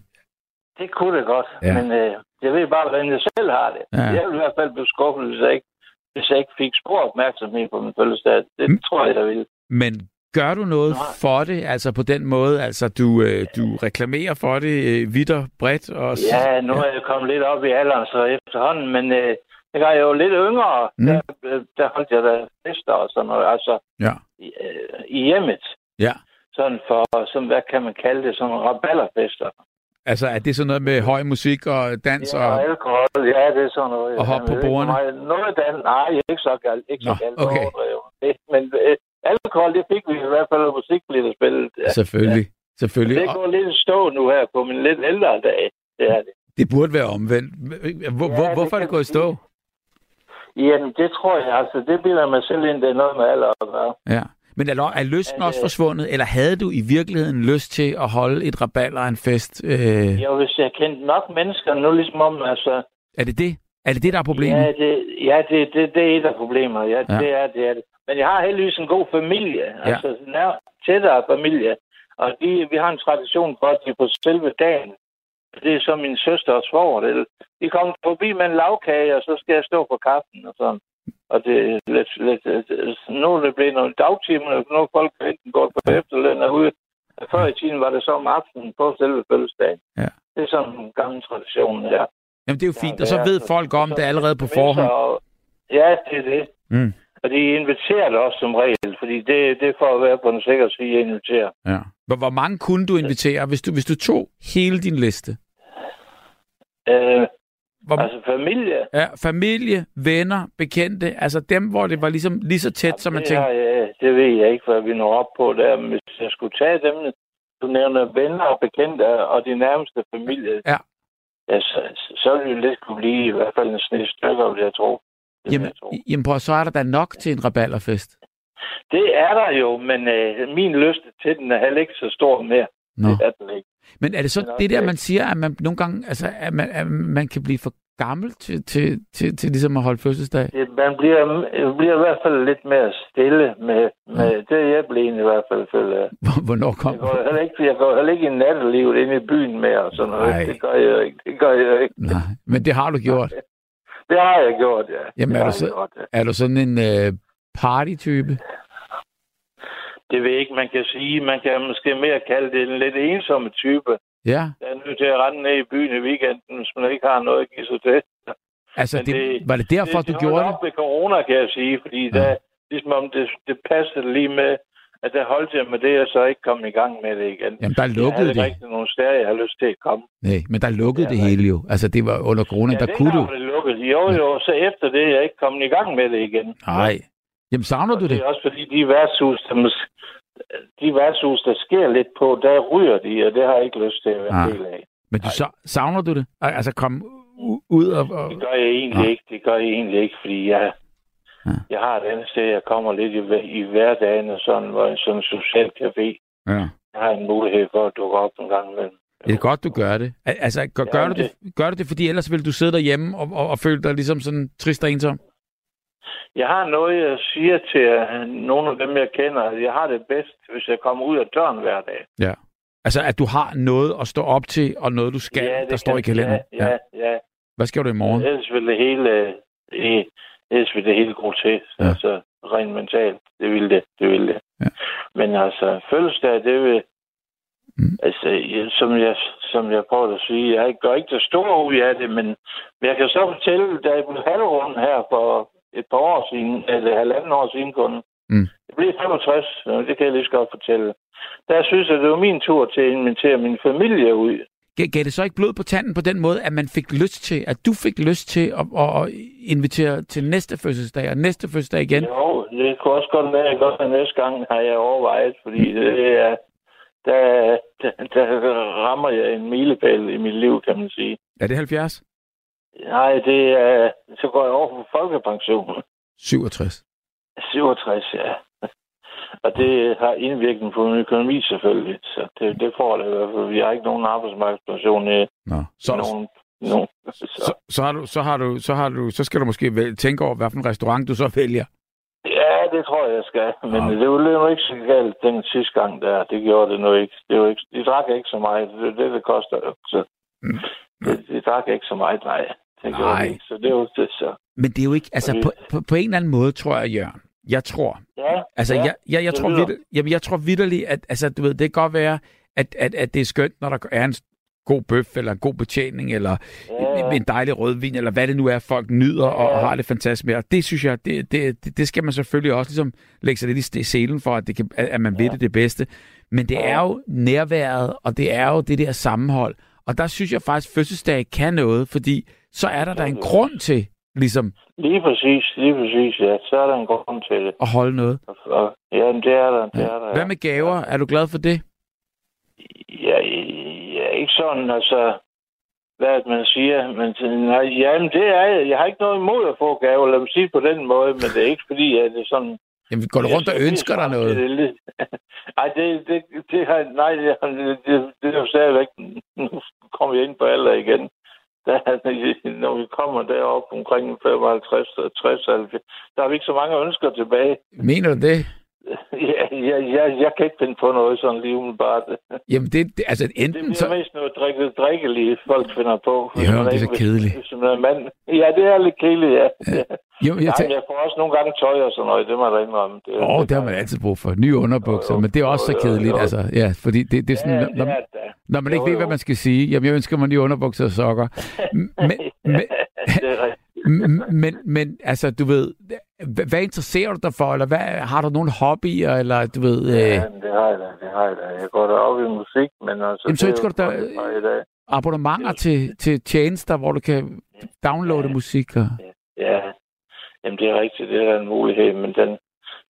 Det kunne det godt, Ja. men øh, jeg ved bare, hvordan jeg selv har det. Ja. Jeg vil i hvert fald blive skuffet, hvis jeg ikke, hvis jeg ikke fik stor opmærksomhed på min fødselsdag. Det Mm. mm. tror jeg, der vil. Men gør du noget Nej. for det, altså på den måde, altså du, øh, du reklamerer for det øh, vidt og bredt? Og Ja, nu er jeg kommet lidt op i alderen så efterhånden, men øh, jeg var jo lidt yngre. Mm. Der, øh, der holdt jeg da fester og sådan noget, altså Ja. i, øh, i hjemmet. ja. Sådan for, som, hvad kan man kalde det, sådan raballerfester. Altså er det sådan noget med høj musik og dans Ja, og... og alkohol, ja, det er sådan noget. Og hop Jeg på bordene? Noget dans, nej, ikke så galt, ikke så Nå, galt. okay. Det- Men øh, alkohol, det fik vi i hvert fald, og musik blev der spillet. Ja. Selvfølgelig. Selvfølgelig. Det går lidt i stå nu her på min lidt ældre dag. Det er det. det burde være omvendt. Hvor, Ja, hvor, det hvorfor er det gået i stå? Jamen, det tror jeg, altså, det bilder mig selv ind, det er noget med alder at gøre. Ja. Men er, er lysten Ja, også det- forsvundet, eller havde du i virkeligheden lyst til at holde et rabalder og en fest? Øh, Jo, hvis jeg kendte nok mennesker nu, ligesom om, altså... er det det? Er det det, der er problemet? Ja, det, ja det, det, det er et af problemerne. Ja, Ja. Det, er, det er det. Men jeg har heldigvis en god familie. Ja. Altså, nær, tættere familie. Og de, vi har en tradition for, at de på selve dagen, det er så min søster og svoger, det, de kommer forbi med en lavkage, og så skal jeg stå på kaffen og sådan. Og det er lidt, lidt, nu er det blevet nogle dagtimer, nu er folk enten går på efterløn og ude. Før i tiden var det så om aftenen på selve fødselsdagen. Ja. Det er sådan en gammel tradition, ja. Jamen det er jo fint, Ja, og så ved folk om det allerede på forhånd. Ja, det er det. Mm. Og de inviterer det også som regel, fordi det, det er for at være på den sikre side, at invitere. Ja. Hvor, hvor mange kunne du invitere, hvis du, hvis du tog hele din liste? Øh, Hvor, altså familie. ja, familie, venner, bekendte, altså dem, hvor det var ligesom lige så tæt, som man tænkte, jeg, det ved jeg ikke, hvad vi når op på der. Men hvis jeg skulle tage dem, du nævner venner og bekendte og de nærmeste familie, Ja. Ja så, så ville det lidt kunne blive i hvert fald en sne stykker, vil jeg tro. Jamen, jeg tro. jamen prøv, så er der da nok til en rabalderfest. det er der jo, men øh, min lyst til den er heller ikke så stor mere. Nå. Det er den ikke. Men er det så Men det der, man siger, at man nogle gange, altså, at man, at man kan blive for gammel til, til, til, til ligesom at holde fødselsdag? Det, man bliver, man bliver i hvert fald lidt mere stille med, med det er jeg blevet i hvert fald føler. Hvornår kom Jeg går heller ikke, jeg går heller ikke i nattelivet inde i byen mere og sådan noget. Nej. Det gør jeg ikke. Det gør jeg ikke. Nej, men det har du gjort. Det har jeg gjort, ja. Jamen, det er du, så, gjort, ja. er du sådan en øh, party-type? Det ved jeg ikke, man kan sige. Man kan måske mere kalde det en lidt ensomme type. Ja. Der er nødt til at rende ned i byen i weekenden, hvis man ikke har noget at give sig til. Altså, Men det, det- var det derfor, det, du det gjorde det? op ved corona, kan jeg sige, fordi Ja. ja. der, ligesom om det, det passede lige med, at der holdt jeg med det, og så ikke kom i gang med det igen. Jamen, der jeg lukkede havde ikke det. rigtig nogen steder, jeg har lyst til at komme. Nej, men der lukkede Ja, det hele jo. Altså, det var under corona, der kunne du. det lukket. Jo, jo, så efter det jeg ikke kommet i gang med det igen. Nej. Jamen, savner Og du det det? er også fordi, de værtshus, der, mås- de værtshus, der sker lidt på, der ryger de, og det har jeg ikke lyst til at være Ah. del af. Men du sa- savner du det? Al- Altså, kom ud og... og Det gør jeg egentlig Ja. ikke. Det gør jeg egentlig ikke, fordi jeg, Ja. jeg har et andet sted, jeg kommer lidt i, i hverdagen, og sådan, hvor en sådan social café. ja. Jeg har en mulighed for at dukke op en gang imellem. Det er godt, du gør det. Al- Altså, gør, gør, du det, gør du det, fordi ellers vil du sidde derhjemme og, og, og føle dig ligesom sådan trist og ensom? Jeg har noget, jeg siger til øh, nogle af dem, jeg kender. at Jeg har det bedst, hvis jeg kommer ud af døren hver dag. Ja. Altså, at du har noget at stå op til, og noget, du skal, det der står i kan- kalenderen. Ja, ja, ja. Hvad skal du i morgen? Ellers vil det hele, øh, ellers vil det hele gå til. Ja. Ja. Altså, rent mentalt. Det vil det. Det vil det. Ja. Men altså, fødselsdag, det vil... Mm. Altså, jeg, som, jeg, som jeg prøver at sige, jeg gør ikke det store ud af det, men, men jeg kan så fortælle, da jeg blev halvrund her for et par år siden, eller halvanden år siden kun, Mm. jeg blev 65, og det kan jeg lige så godt fortælle. Der synes jeg, det var min tur til at invitere min familie ud. Gav, det så ikke blod på tanden på den måde, at man fik lyst til, at du fik lyst til at, at, at invitere til næste fødselsdag og næste fødselsdag igen? Jo, det kunne også godt være, godt at næste gang har jeg overvejet, fordi det er, der, der, der rammer jeg en milepæl i mit liv, kan man sige. Er det 70? Nej, det er, så går jeg over på folkepension. 67. 67, ja. Og det har indvirkning på min økonomi selvfølgelig. Så det, det får det i hvert fald. Vi har ikke nogen arbejdsmarkedspension i Nå. Så, nogen, nogen. Så, så, så, har du, så, har du, så, har du, så skal du måske vel tænke over, hvilken restaurant du så vælger. ja, det tror jeg, jeg skal. Men Ja. det var jo ikke så galt den sidste gang der. Det gjorde det nu ikke. Det var ikke de drak ikke så meget. Det er det, det koster. Så Mm. det, de drak ikke så meget, nej. Det gjorde ikke. Så det var det så. Men det er jo ikke, altså Fordi- på, på, på en eller anden måde, tror jeg, Jørgen, jeg tror, Ja, altså ja, jeg, jeg, jeg, tror vidt, jamen, jeg tror vidderligt, at altså, du ved, det kan godt være, at, at, at det er skønt, når der er en god bøf, eller en god betjening, eller Ja, en, en dejlig rødvin, eller hvad det nu er, folk nyder og, Ja. og har det fantastisk med. Og det synes jeg, det, det, det, skal man selvfølgelig også ligesom lægge sig lidt i selen for, at, det kan, at man ved Ja. det det bedste. Men det er jo nærværet, og det er jo det der sammenhold. Og der synes jeg faktisk, at fødselsdag kan noget, fordi så er der der en grund til ligesom Lige præcis, lige præcis, ja. Så er der en grund til det. at holde noget. Og, og, ja, men det er der, det er der. ja. Hvad med gaver? Er du glad for det? Ja, ja, ikke sådan, altså, hvad det, man siger, men nej, jamen, det er jeg. Jeg har ikke noget imod at få gaver, lad mig sige det på den måde, men det er ikke fordi, at det er sådan... Jamen, går du rundt og ønsker dig det- noget? det er det, det, det har, nej, det, det, det, det er jo stadigvæk, nu kommer jeg ind på alder igen. Der, når vi kommer derop omkring 55, 60, 70, der har vi ikke så mange ønsker tilbage. Mener du det? Ja, ja, ja, jeg kan ikke finde på noget sådan lige umiddelbart. Jamen, det, det altså Det enten bliver så... mest noget drikke, drikkelige, folk finder på. Det hører, det er så kedeligt. Hvis man er mand. Ja, det er lidt kedeligt, ja. ja. Jo, jeg tager... men jeg får også nogle gange tøj og sådan noget, det må jeg da indrømme. Det, oh, det har man altid brug for. Nye underbukser, Jo, jo. men det er også så Jo, jo, kedeligt. jo. Altså, ja, fordi det, det er sådan, Ja, når, det det da. når man ikke Jo, ved, hvad jo. man skal sige. Jamen, jeg ønsker mig nye underbukser og sokker. Men, men, det m- men, men altså, du ved, hvad, interesserer du dig for? Eller hvad, har du nogle hobbyer? Eller du ved... Øh, Ja, det har jeg da, det har jeg da. Jeg går da op i musik, men altså... Jamen, så er ønsker du da- dag. abonnementer til, til tjenester, hvor du kan downloade Ja. musik? Og... Ja, jamen det er rigtigt, det er en mulighed, men den,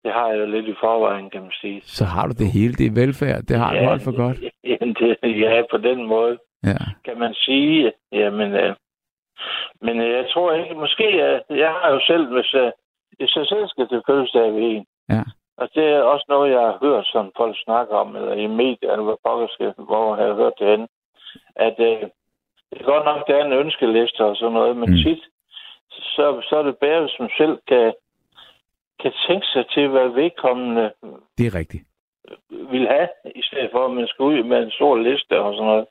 det har jeg jo lidt i forvejen, kan man sige. Så har du det hele. Det er velfærd. Det har du holdt for godt. Jamen, det, ja, på den måde. Ja. kan man sige. Jamen, øh, men øh, jeg tror ikke, måske, øh, jeg har jo selv, hvis, øh, jeg selv skal til fødselsdag ved en, Ja. og det er også noget, jeg har hørt, som folk snakker om, eller i medier, eller hvad pokker skal, hvor jeg har hørt det henne, at øh, det er godt nok, der er en ønskeliste og sådan noget, men Mm. tit, så, så er det bedre, hvis man selv kan, kan tænke sig til, hvad vedkommende Det er rigtigt. vil have, i stedet for, at man skal ud med en stor liste og sådan noget.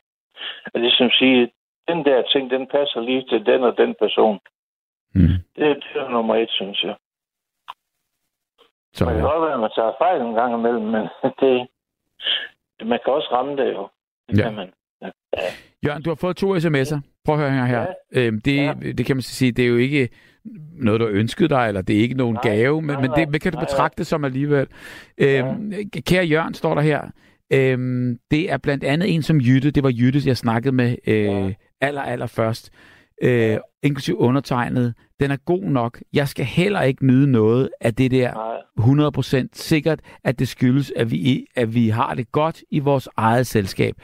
Og det som sige, den der ting, den passer lige til den og den person. Mm. Det, det er nummer et, synes jeg. Så, Man kan ja. godt være, at man tager fejl en gang imellem, men det, man kan også ramme det jo. Det Ja. kan man. Jørgen, du har fået to sms'er. Prøv at høre her. her. Øhm, det, Ja. det kan man sige, det er jo ikke noget, du ønsket dig, eller det er ikke nogen Nej, gave, men, nej, men nej. det, hvad kan du Nej, betragte det som alligevel? Øhm, Kære Jørgen, står der her. Øhm, det er blandt andet en som Jytte. Det var Jytte, jeg snakkede med øh, Ja. aller, aller først. Øh, inklusiv undertegnet. Den er god nok. Jeg skal heller ikke nyde noget af det der Nej. 100% sikkert, at det skyldes, at vi, at vi har det godt i vores eget selskab.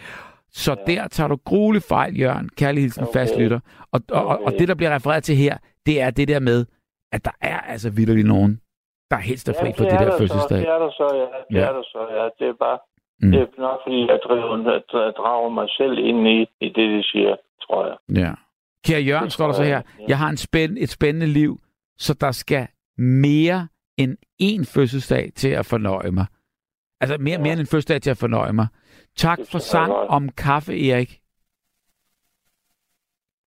Så ja. der tager du gruelig fejl, Jørgen. Kærlig hilsen, okay. Okay. fastlytter. Og, og, og, og Okay. det, der bliver refereret til her, det er det der med, at der er altså vildt nogen, der helst er fri for det er der fødselsdag. Det er der så, ja. Det Ja. er der så, ja. Det er bare... Mm. Det er nok, fordi jeg driver, drager mig selv ind i, i det, de siger, tror jeg. Ja. Kære Jørgen, står der så her, jeg, har en spænd, et spændende liv, så der skal mere end én fødselsdag til at fornøje mig. Altså mere, mere end en fødselsdag til at fornøje mig. Tak for sang om kaffe, Erik.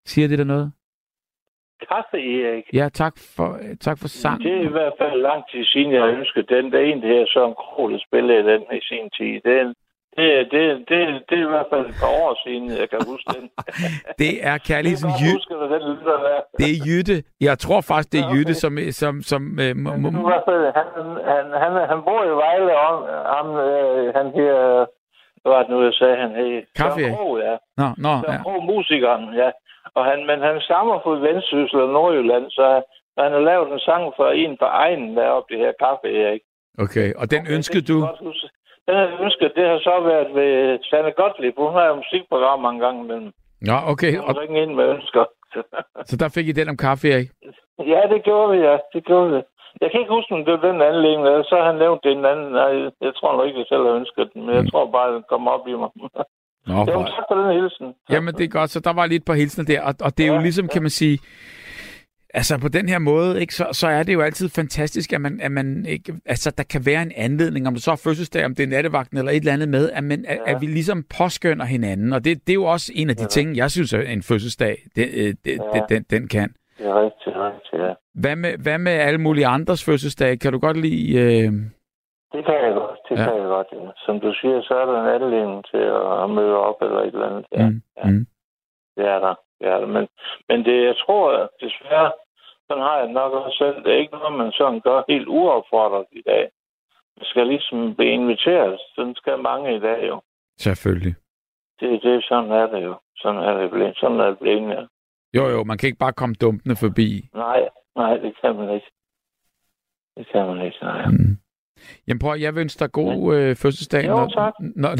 Siger det der noget? Kaffe, Erik. Ja, tak for, tak for sang. Det er i hvert fald lang tid siden, jeg ønskede den. Der er en, der her Søren Kroh, der spillede den i sin tid. Den, det, det, det, det er i hvert fald et par år siden, jeg kan huske den. Det er kærligheden Jytte. godt huske, hvad den lytter der. Det er Jytte. Jeg tror faktisk, det er Ja. Jytte, som... som, som øh, må, må, i hvert fald, han, han, han, han bor i Vejle, og ham, øh, han her, hvad var det nu, jeg sagde, han hed? Kaffe, Søren ja. nå, nå, ja. Søren Kroh, musikeren, ja. Og han, men han stammer fra Vendsyssel og Nordjylland, så han har lavet en sang for en på egen deroppe, det her kaffe, Erik. Okay, og den ønskede du... jeg. Den har jeg ønsket, det har så været ved Sanne Gottlieb. Hun har jo musikprogram mange gange imellem. Ja, okay, og, ringer ind med ønsker. så der fik I den om kaffe, Erik. ja, det gjorde vi, ja. Det gjorde vi. Jeg kan ikke huske, om det var den anledning, eller så har han nævnt det en anden. Nej, jeg tror nok ikke, jeg selv har ønsket den, men jeg Mm. tror bare, den kom op i mig. Nå, Jo, hvor... tak for den hilsen. Jamen, det er godt, så der var lige et par hilsner der, og, og det er jo Ja, ligesom, ja. kan man sige, altså på den her måde, ikke, så, så er det jo altid fantastisk, at man, at man ikke, altså der kan være en anledning, om det så er fødselsdag, om det er nattevagten eller et eller andet med, at, man, at, Ja. at vi ligesom påskønner hinanden, og det, det er jo også en af de Ja. ting, jeg synes, at en fødselsdag, det, øh, det, Ja. det, den, den kan. Det er rigtigt, rigtigt, ja. Hvad med, hvad med alle mulige andres fødselsdage? Kan du godt lide... Øh... Det kan jeg godt, det ja. kan jeg godt, ja. Som du siger, så er der en anledning til at møde op eller et eller andet. Ja, Mm, ja. mm. det er der. Er der. Men, men det, jeg tror, desværre, sådan har jeg nok også selv. Det er ikke noget, man sådan gør helt uopfordret i dag. Man skal ligesom blive inviteret. Sådan skal mange i dag jo. Selvfølgelig. Det, det, sådan er det jo. Sådan er det blevet. Sådan er det blevet, ja. Jo, jo, man kan ikke bare komme dumpende forbi. Nej, nej, det kan man ikke. Det kan man ikke, nej. Mm. Jamen prøv, jeg vil ønske dig god øh, fødselsdag, Jo, når, tak. når,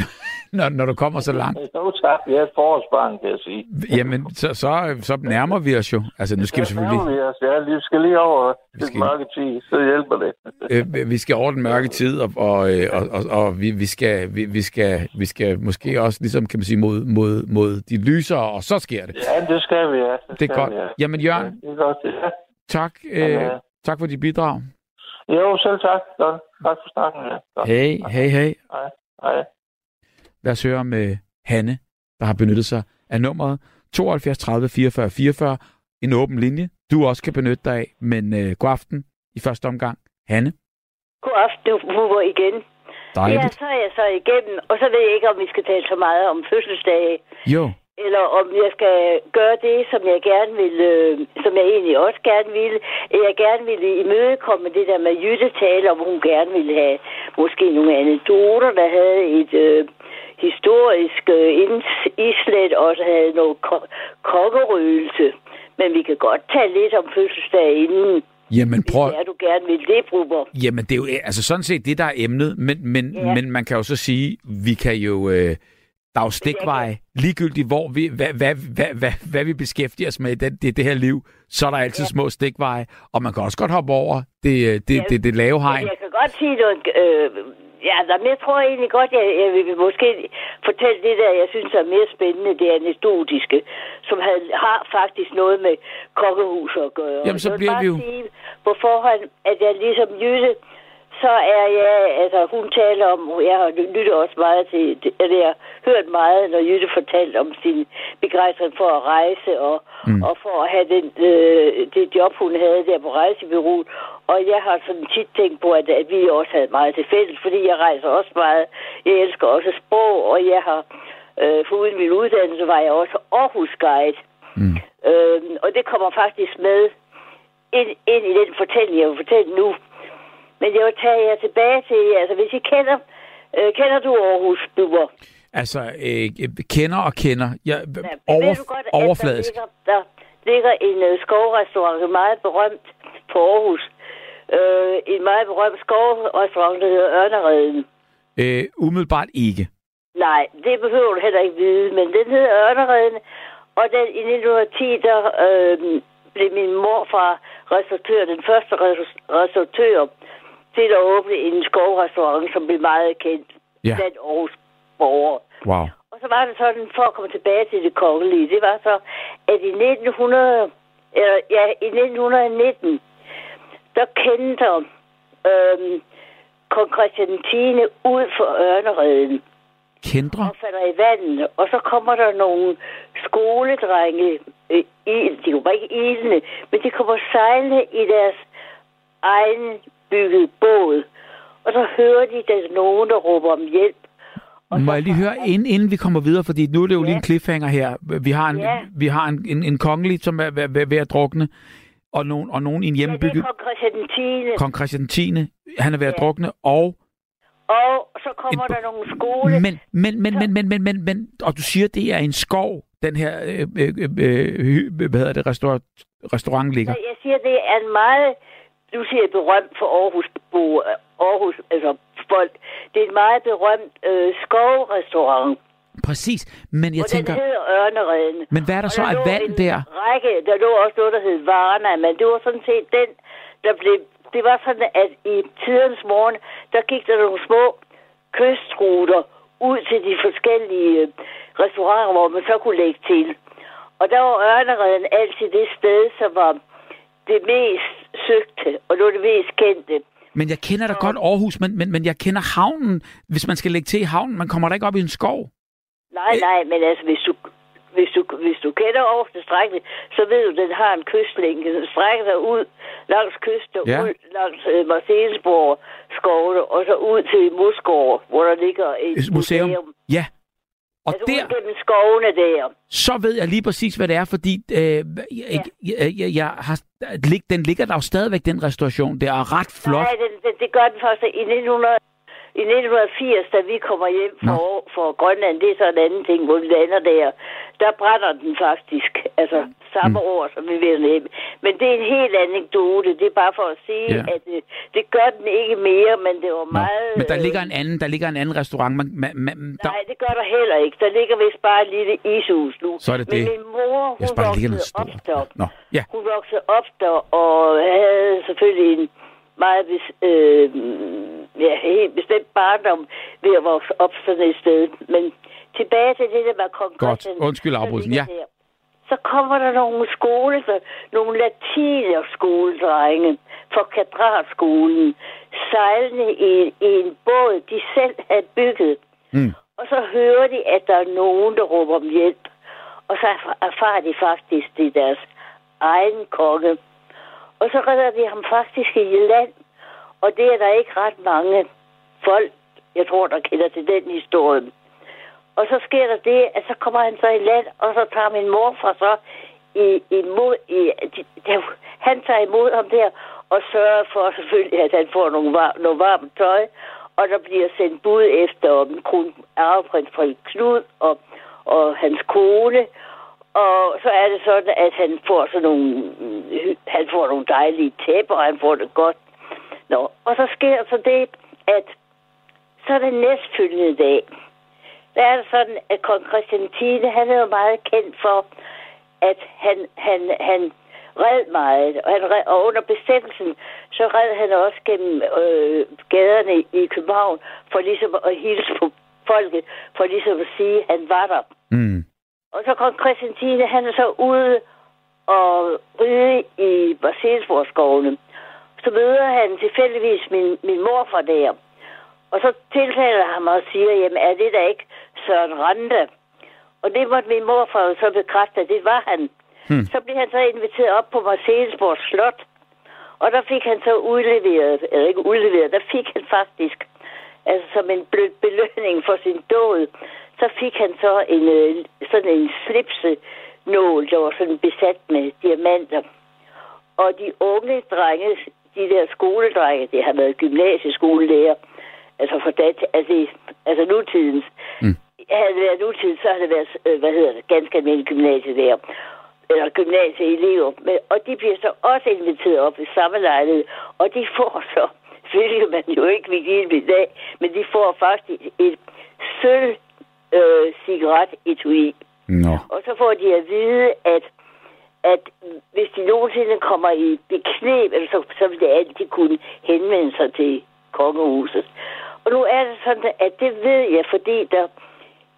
når, når du kommer så langt. Jo, tak. Vi er et forårsbarn, kan jeg sige. Jamen, så, så, så nærmer vi os jo. Altså, nu skal vi selvfølgelig... Ja, vi, os. ja, vi skal lige over Vi skal- mørke tid, så hjælper det. Øh, vi skal over den mørke tid, og, og, øh, og, og, og vi, vi, skal, vi, vi, skal, vi skal måske også, ligesom kan man sige, mod, mod, mod de lysere, og så sker det. Ja, det skal vi, ja. Det, Det er godt. Vi, ja. Jamen, Jørgen, Det er godt, ja. tak, øh, ja. tak for dit bidrag. Jo, selv tak. Godt. Tak for snakken. Ja. Hey, hey, hey. Hej. Hej. Lad os høre med Hanne, der har benyttet sig af nummeret 72 30 44 44. En åben linje, du også kan benytte dig af. Men øh, god aften i første omgang. Hanne, God aften, Huber igen. Ja, dejligt. så er jeg så igennem, og så ved jeg ikke, om vi skal tale så meget om fødselsdage, Jo, eller om jeg skal gøre det, som jeg gerne vil, øh, som jeg egentlig også gerne ville. Jeg gerne ville imødekomme det der med Jytte tale, om hun gerne ville have måske nogle anekdoter, der havde et øh, historisk øh, islet, og også havde noget ko- kokkerøgelse. Men vi kan godt tale lidt om fødselsdag inden, jamen hvis prøv, det er, du gerne vil det, Bruber. Jamen, det er jo altså sådan set det, der er emnet, men, men. Ja. men man kan jo så sige, vi kan jo... Øh, der er jo stikveje, ligegyldigt hvor vi, hvad, hvad, hvad, hvad, hvad vi beskæftiger os med i det, det, det her liv, så er der altid ja. små stikveje, og man kan også godt hoppe over det, øh, det, Ja. det, det lave hegn. Jeg kan godt sige noget. Øh, ja, men jeg tror egentlig godt, jeg, jeg vil måske fortælle det der, jeg synes er mere spændende, det anekdotiske, som havde, har faktisk noget med kokkehus at gøre. Jamen, så bliver vi jo- sige på forhånd, at jeg ligesom Jytte så er jeg, altså hun taler om, jeg har lyttet også meget til, eller jeg har hørt meget, når Jytte fortalte om sin begejstring for at rejse og, mm. og for at have den, øh, det job, hun havde der på rejsebyrået. Og jeg har sådan tit tænkt på, at, at vi også havde meget til fælles, fordi jeg rejser også meget. Jeg elsker også sprog, og jeg har, øh, foruden min uddannelse, var jeg også Aarhus Guide. Mm. Øh, og det kommer faktisk med ind, ind i den fortælling, jeg vil fortælle nu. Men jeg vil tage jer tilbage til, altså hvis I kender, øh, kender du Aarhus, Duber? Altså, øh, kender og kender. Ja, Ja, over, godt, overfladisk. Der ligger, der ligger en øh, skovrestaurant, meget berømt på Aarhus. Øh, en meget berømt skovrestaurant, der hedder Ørnereden. Øh, umiddelbart ikke. Nej, det behøver du heller ikke vide, men den hedder Ørnereden, og den, i 1910, der øh, blev min morfar restauratør, den første res- restauratør, til at åbne en skovrestaurant, som blev meget kendt Ja. blandt Aarhus borgere. Wow. Og så var det sådan, for at komme tilbage til det kongelige, det var så, at i 1900, eller, ja, i 1919, der kendte øhm, kong Christian 10. ud for Ørnereden Kendre? og falder i vandet, og så kommer der nogle skoledrenge, øh, i, de kommer ikke ilende, men de kommer sejlende i deres egen bygget båd. Og så hører de, at der nogen, der råber om hjælp. Og Må så jeg lige høre, inden, inden vi kommer videre, fordi nu er det jo lige Ja. en cliffhanger her. Vi har en, Ja. vi har en, en, en kongelig, som er ved, ved, ved at drukne, og nogen, og nogen i en Ja, det hjemmebygget. er kong Christian 10. Kong Christian 10. Han er ved at Ja. drukne, og... Og så kommer Et- der nogle skole... Men, men, men, men, men, men, men, men, og du siger, det er en skov, den her, øh, øh, øh, hy- hvad hedder det, restaurant, restaurant ligger. Jeg siger, det er en meget... Du siger berømt for Aarhus, bo, Aarhus altså folk. Det er en meget berømt øh, skovrestaurant. Præcis, men jeg og tænker, den hedder Ørnereden. men hvad er der Og så af lå vand der? Række, der lå også noget, der hed Varna, men det var sådan set den, der blev... Det var sådan, at i tidens morgen, der gik der nogle små kystruter ud til de forskellige øh, restauranter, hvor man så kunne lægge til. Og der var Ørnereden altid det sted, som var det mest søgte, og det var det mest kendte. Men jeg kender da godt Aarhus, men, men, men jeg kender havnen. Hvis man skal lægge til i havnen, man kommer da ikke op i en skov. Nej, nej, men altså, hvis du, hvis du, hvis du kender Aarhus tilstrækkeligt, så ved du, at den har en kystlænke. Den strækker sig ud langs kysten, Ja. ud langs øh, Marcellesborg skovene, og så ud til Musgård, hvor der ligger et Et museum. Ja. Og Altså der, gennem skovene der. så ved jeg lige præcis, hvad det er, fordi øh, jeg, jeg, jeg, jeg har, den ligger der jo stadigvæk, den restauration. Det er ret flot. Nej, det, det, det gør den først i 1900, i 1980, da vi kommer hjem fra, fra Grønland. Det er så en anden ting, hvor vi lander der. Der brænder den faktisk. Altså samme mm. år, som vi vil hjem. Men det er en helt anekdote. Det er bare for at sige, Ja. at øh, det gør den ikke mere, men det var Nå. meget... Men der øh, ligger en anden, der ligger en anden restaurant. Man, man, man, der, Nej, det gør der heller ikke. Der ligger vist bare et lille ishus nu. Så er det Men det. min mor, jeg hun ligger voksede op der. Nå, ja. Hun voksede op der, og havde selvfølgelig en meget bes- ja, helt bestemt barndom ved at vokse op sådan et sted. Men tilbage til det der med kong Godt. Undskyld afbrydelsen. Ja. der. Så kommer der nogle skole, nogle latinerskoledrenge fra kvadratskolen, sejlende i, i en båd, de selv havde bygget. Mm. Og så hører de, at der er nogen, der råber om hjælp. Og så erfarer de faktisk, det er deres egen konge. Og så redder de ham faktisk i land. Og det er der ikke ret mange folk, jeg tror, der kender til den historie. Og så sker der det, at så kommer han så i land, og så tager min mor fra så i, imod, i, de, de, han tager imod ham der, og sørger for selvfølgelig, at han får nogle var, noget varmt tøj, og der bliver sendt bud efter om kron arveprins fra Knud og, og hans kone, og så er det sådan, at han får sådan nogle, han får nogle dejlige tæpper, og han får det godt. Nå, og så sker så det, at så det næstfølgende dag. Der er det sådan, at kong Christian 10. han er jo meget kendt for, at han, han, han red meget. Og, han red, og under besættelsen, så red han også gennem øh, gaderne i København, for ligesom at hilse på folket, for ligesom at sige, at han var der. Mm. Og så kom Christian 10. han er så ude og ride i Marcelsborgskovene. Så møder han tilfældigvis min, min morfar der. Og så tiltaler han mig og siger, jamen er det da ikke Søren Rande? Og det måtte min morfar så bekræfte, at det var han. Hmm. Så blev han så inviteret op på Marcellesborg Slot. Og der fik han så udleveret, eller ikke udleveret, der fik han faktisk, altså som en blød belønning for sin død, så fik han så en, øh, sådan en slipse nål, der var sådan besat med diamanter. Og de unge drenge, de der skoledrenge, det har været gymnasieskolelærer, altså for dat, altså, altså nutidens, mm. havde det været nutidens, så har det været, øh, hvad hedder det, ganske almindelig gymnasielærer eller gymnasieelever, men, og de bliver så også inviteret op i samme lejlighed, og de får så, hvilket man jo ikke vil give i dag, men de får faktisk et sølv øh, cigaret etui. No. Og så får de at vide, at at hvis de nogensinde kommer i beknep, så, så vil det altid kunne henvende sig til kongehuset. Og nu er det sådan, at det ved jeg, fordi der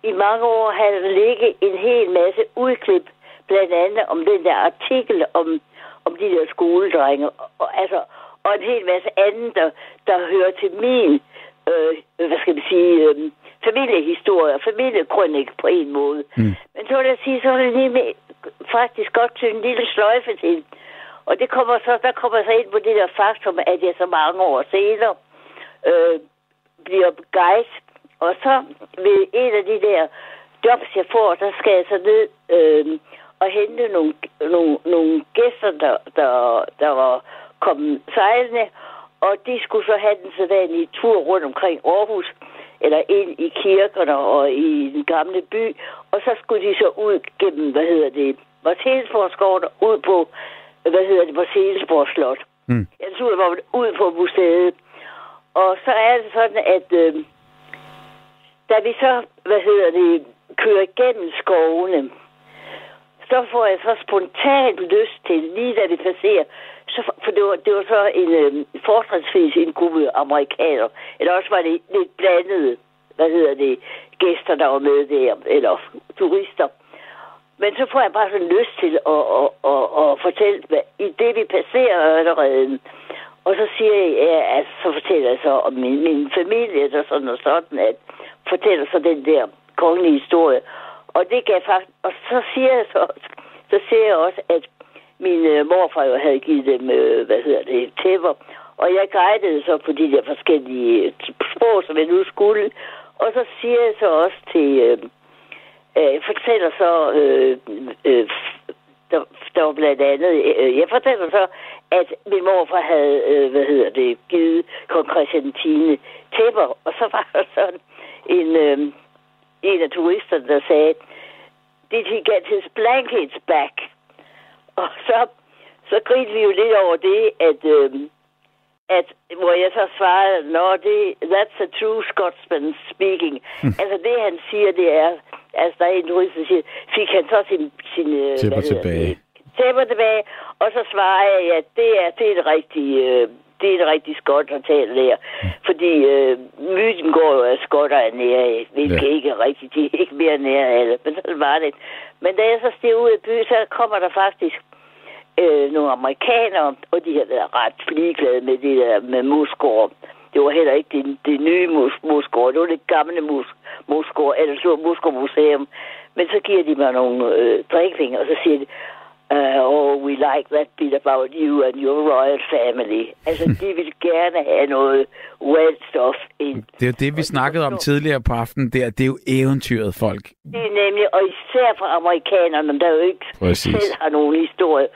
i mange år har der ligget en hel masse udklip blandt andet om den der artikel om, om de der skoledrenge, og, altså, og en hel masse andet, der, der hører til min, øh, hvad skal man sige, øh, familiehistorie, familiekrønik på en måde. Mm. Men så vil jeg sige, så er det lige med, faktisk godt til en lille sløjfe til. Og det kommer så, der kommer så ind på det der faktum, at jeg så mange år senere øh, bliver guide. Og så ved en af de der jobs, jeg får, der skal jeg så ned øh, og hente nogle, nogle, nogle gæster, der, der, der var kommet sejlende, og de skulle så have den sådan i tur rundt omkring Aarhus, eller ind i kirkerne og i den gamle by, og så skulle de så ud gennem, hvad hedder det, Marcelsborg ud på, hvad hedder det, Marcelsborg Slot. Mm. Jeg tror, var ud på museet. Og så er det sådan, at øh, da vi så, hvad hedder det, kører igennem skovene, så får jeg så spontant lyst til, lige da vi passerer, så, for det var, det var så en øh, fortrinsvis en gruppe amerikanere, eller også var det lidt blandet, hvad hedder det, gæster, der var med der, eller turister. Men så får jeg bare sådan lyst til at, at, at, at fortælle, hvad, i det vi passerer Ørnereden, og så siger jeg, ja, altså, så fortæller jeg så om min, min familie, der sådan og sådan, at fortæller så den der kongelige historie. Og det gav faktisk, og så siger jeg så, så siger jeg også, at min øh, morfar jo havde givet dem, øh, hvad hedder det, tæpper. Og jeg guidede så på de der forskellige øh, sprog, som jeg nu skulle. Og så siger jeg så også til, øh, øh, fortæller så, øh, øh, der, der var blandt andet, øh, jeg fortæller så, at min morfar havde, øh, hvad hedder det, givet kong Christian 10. tæpper. Og så var der sådan en, øh, en af turisterne, der sagde, did he get his blankets back? Og så, så grinte vi jo lidt over det, at, øh, at hvor jeg så svarede, nå, det, that's a true Scotsman speaking. Hmm. Altså det, han siger, det er, altså der er en turist, der siger, fik han så sin... sin øh, Tæpper tilbage. Tæpper tilbage, og så svarer jeg, at det er, det er det rigtige... Øh, det er et rigtig skot at tale der. Fordi øh, myten går jo, at skotter er nære, hvilket ja. ikke er rigtigt. De er ikke mere nære det, men sådan var det. Men da jeg så steg ud af byen, så kommer der faktisk øh, nogle amerikanere, og de har været ret ligeglade med det der med muskår. Det var heller ikke det, det nye mus, muskår, det var det gamle mus, muskår, eller så muskormuseum. Men så giver de mig nogle øh, drikvinger, og så siger de, uh, oh, we like that bit about you and your royal family. Altså, de vil gerne have noget well stuff ind. Det er jo det, vi snakkede om tidligere på aftenen der. Det er jo eventyret, folk. Det er nemlig, og især for amerikanerne, der jo ikke Præcis. selv har nogen historie.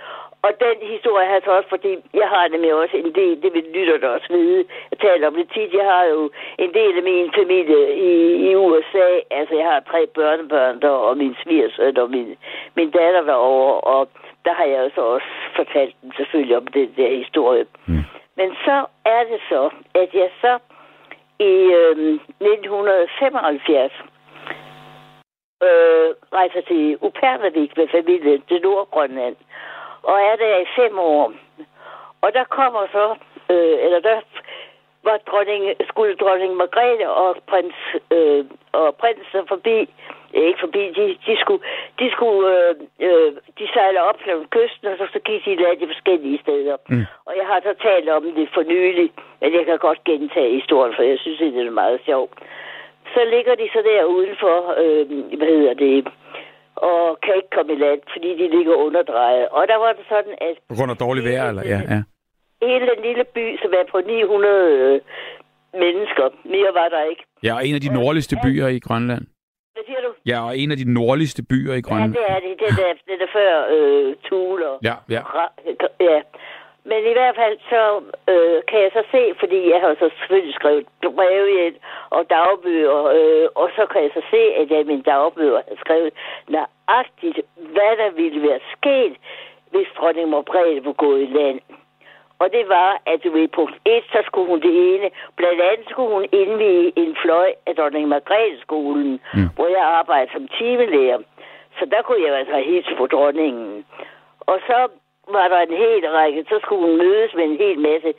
Og den historie har jeg så også, fordi jeg har nemlig også en del, det vil lytter der også vide, jeg taler om det tit, jeg har jo en del af min familie i, i USA, altså jeg har tre børnebørn der, og min svigersøn og min, min datter derovre, og der har jeg så også fortalt dem selvfølgelig om det der historie. Mm. Men så er det så, at jeg så i øh, 1975 øh, rejser til Upernavik med familien til Nordgrønland, og er der i fem år. Og der kommer så, øh, eller der var dronning, skulle dronning Margrethe og prins, øh, og prinsen forbi ikke forbi. De, de skulle, de, skulle øh, øh, de sejler op langs kysten, og så, så gik de i land de forskellige steder. Mm. Og jeg har så talt om det for nylig, men jeg kan godt gentage historien, for jeg synes, det er meget sjovt. Så ligger de så der udenfor, øh, hvad hedder det, og kan ikke komme i land, fordi de ligger underdrejet. Og der var det sådan, at... På grund af dårlig vejr, eller? Ja, ja. Hele den lille by, som er på 900 øh, mennesker, mere var der ikke. Ja, og en af de nordligste byer i Grønland. Hvad siger du? Ja, og en af de nordligste byer i Grønland. Ja, det er det. Det er, det er før øh, Thule. og- Ja, ja. ja. Men i hvert fald så øh, kan jeg så se, fordi jeg har så selvfølgelig skrevet breve ind og dagbøger, øh, og så kan jeg så se, at jeg i mine dagbøger har skrevet nøjagtigt, hvad der ville være sket, hvis dronning Margrethe var gået i land. Og det var, at du ved, punkt 1, så skulle hun det ene. Blandt andet skulle hun indvige en fløj af dronning Margrethe skolen, mm. hvor jeg arbejder som timelærer. Så der kunne jeg altså hilse på dronningen. Og så var der en hel række, så skulle hun mødes med en hel masse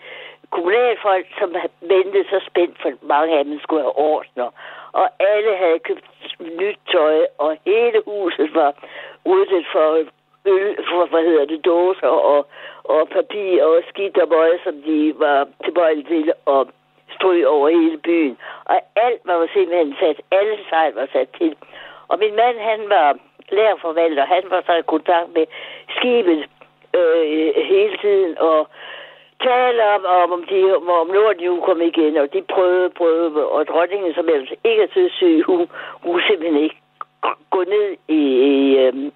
kommunalfolk, som ventede så spændt, for mange af dem skulle have ordner. Og alle havde købt nyt tøj, og hele huset var ryddet for øl, for, hvad hedder det, dåser og, og papir og skidt og møg, som de var tilbøjelige til at stryge over hele byen. Og alt var simpelthen sat, alle sejl var sat til. Og min mand, han var lærerforvalter, han var så i kontakt med skibet øh, hele tiden, og tale om, om, om, de, om Norden jo kom igen, og de prøvede, prøvede, og dronningen, som ellers ikke er søsyg, hun, hun simpelthen ikke gå ned i, i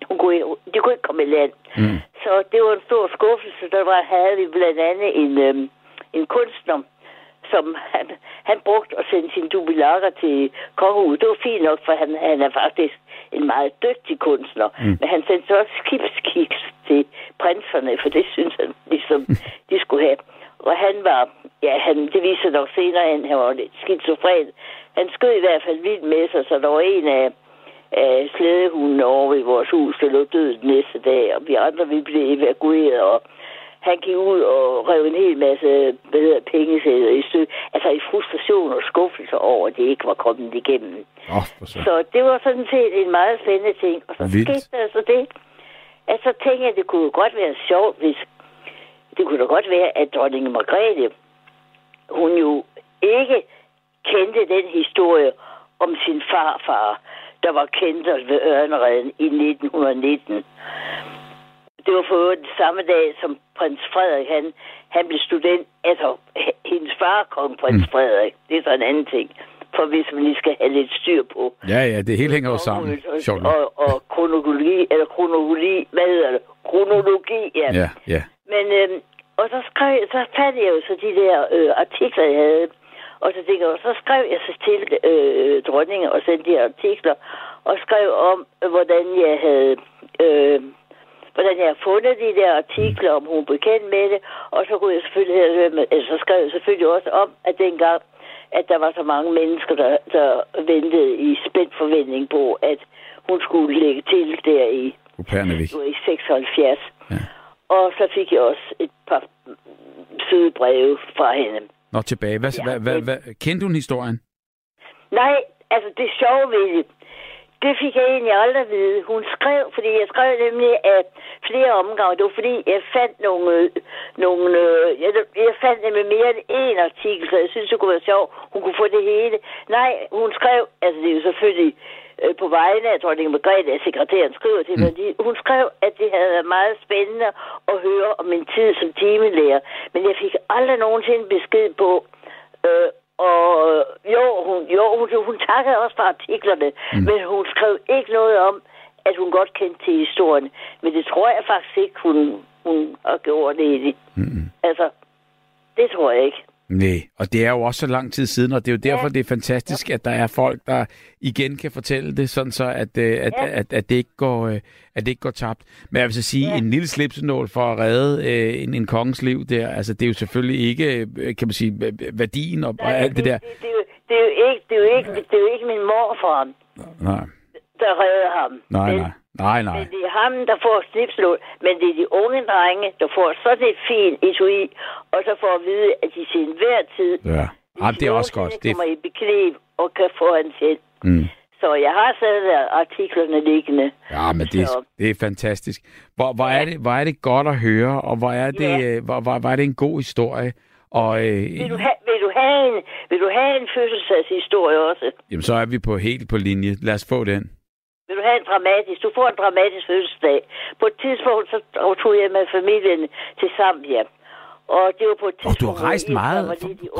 hun kunne, ikke- de kunne ikke komme i land. Mm. Så det var en stor skuffelse. Der var, havde vi blandt andet en, øhm, en kunstner, som han, han brugte at sende sine dubilakker til kongehuset. Det var fint nok, for han, han er faktisk en meget dygtig kunstner. Mm. Men han sendte så også skibskiks til prinserne, for det synes han ligesom, de skulle have. Og han var, ja, han, det viser nok senere, at han var lidt skizofren. Han skød i hvert fald vildt med sig, så der var en af, af slædehunden over i vores hus, der lå død den næste dag, og vi andre vi blev evakueret, og han gik ud og rev en hel masse hvad hedder, pengesæder i stykker. Altså i frustration og skuffelse over, at det ikke var kommet igennem. Oh, så. Så det var sådan set en meget spændende ting. Og så Vildt. skete der altså det, at så tænkte jeg, at det kunne godt være sjovt, hvis det kunne da godt være, at dronning Margrethe, hun jo ikke kendte den historie om sin farfar, der var kendt ved Ørnereden i 1919. Det var for den samme dag, som prins Frederik, han, han blev student. Altså, hendes far kom prins mm. Frederik. Det er så en anden ting. For hvis man lige skal have lidt styr på. Ja, ja, det hele hænger jo sammen. Og, Sjovt og, og kronologi, eller kronologi, hvad hedder det? Kronologi, ja. Ja, ja. Men, øhm, og så skrev så fandt jeg jo så de der øh, artikler, jeg havde. Og så tænkte jeg, så skrev jeg så til øh, dronningen og sendte de her artikler, og skrev om, øh, hvordan jeg havde... Jeg fundet de der artikler, om hun blev kendt med det, og så kunne jeg selvfølgelig så skrev jeg selvfølgelig også om, at dengang, at der var så mange mennesker, der, der ventede i spændt forventning på, at hun skulle lægge til der i, i 76. Ja. Og så fik jeg også et par søde breve fra hende. Nå, tilbage. Hvad, Ja, hvad, hvad, hvad, kendte hun historien? Nej, altså det sjove ved det, det fik jeg egentlig aldrig at vide. Hun skrev, fordi jeg skrev nemlig af flere omgange. Det var fordi, jeg fandt nogle... nogle øh, jeg, jeg fandt nemlig mere end én artikel, så jeg synes, det kunne være sjovt. Hun kunne få det hele. Nej, hun skrev... Altså, det er jo selvfølgelig øh, på vegne af dronning Margrethe, at sekretæren skriver til mig. De- Hun skrev, at det havde været meget spændende at høre om min tid som timelærer. Men jeg fik aldrig nogensinde besked på, øh, og jo, hun, jo hun, hun takkede også for artiklerne, mm. men hun skrev ikke noget om, at hun godt kendte til historien. Men det tror jeg faktisk ikke, hun, hun har gjort det. Mm-mm. Altså, det tror jeg ikke. Nej, og det er jo også så lang tid siden, og det er jo derfor, Ja. det er fantastisk, at der er folk, der igen kan fortælle det, sådan så, at, øh, at, Ja. at, at, det, ikke går, øh, at det ikke går tabt. Men jeg vil så sige, Ja. en lille slipsenål for at redde øh, en, en kongens liv der, altså det er jo selvfølgelig ikke, øh, kan man sige, værdien og, og alt det der. Det, det, det, er jo ikke, det, er jo ikke, det er jo ikke min morfar, Nej, der redder ham. nej, Men- nej. Nej, nej. Men det er ham, der får slipslån, men det er de unge drenge, der får sådan et fint etui, og så får at vide, at de til enhver tid, Ja. Jamen, det er også godt. Det kommer i bekneb og kan få hans hjælp. mm. Så jeg har stadig artiklerne liggende. Ja, men det, Så- det er fantastisk. Hvor, hvor, er det, hvor er det godt at høre, og hvor er det, Ja. øh, hvor, hvor, hvor er det en god historie. Og øh, Vil du, have, vil, du have en, vil du have en fødselsdagshistorie også? jamen, så er vi på helt på linje. Lad os få den. Vil du have en dramatisk? Du får en dramatisk fødselsdag. På et tidspunkt, så tog jeg med familien til Zambia. Og det var på et Og tidspunkt... du har rejst meget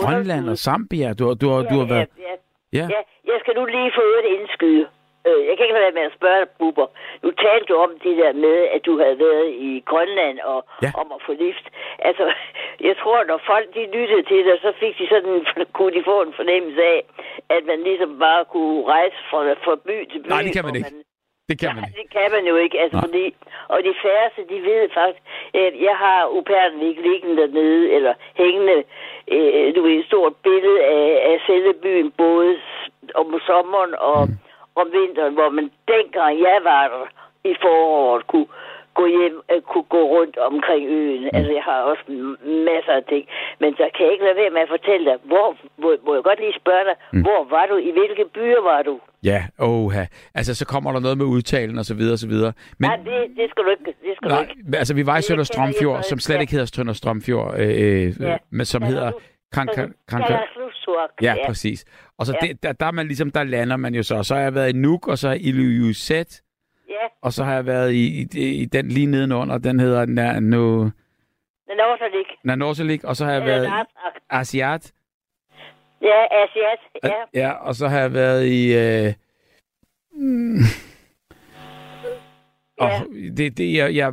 Grønland og. Zambia. Du, har- du, har- du har Ja, været... ja, Ja. ja. Jeg skal nu lige få et indskyde. Øh, Jeg kan ikke lade være med at spørge dig, Bubber. Nu talte du om det der med, at du havde været i Grønland og Ja. om at få lift. Altså, jeg tror, når folk de lyttede til det, så fik de sådan, kunne de få en fornemmelse af, at man ligesom bare kunne rejse fra, fra by til by. Nej, det kan man ikke. Det kan man ikke. det kan man jo ikke, altså Nej. fordi, og de færreste, de ved faktisk, at jeg har upærden ikke liggende dernede, eller hængende, øh, du ved, et stort billede af, af selve byen, både om sommeren og mm. Om vinteren, hvor man dengang jeg var der i foråret, kunne gå hjem, øh, kunne gå rundt omkring øen. Mm. Altså, jeg har også masser af ting. Men så kan jeg ikke lade være med at fortælle dig, hvor, må, må jeg godt lige spørge dig, mm. hvor var du? I hvilke byer var du? Ja, oha. Altså, så kommer der noget med udtalen og så videre og så videre. Men, Nej, det, det skal du ikke. Det skal du nej, ikke. altså, vi var i Sønder Strømfjord, som slet ikke hedder Sønder Strømfjord, øh, øh, Ja. men som Ja, hedder du- Kranka... Kranka Kalaallisuaq, ja, præcis. Og så Ja. det, der, der, er man ligesom, der lander man jo så. Så har jeg været i Nuuk, og så i Ilulissat, Ja, og så har jeg været i, i, i den lige nedenunder, den hedder Nano, ikke. Nanorselik, og så har jeg været i. Asiat, Ja, Asiat. Ja. ja, og så har jeg været i... Øh, mm, Ja. og det, det, jeg, jeg,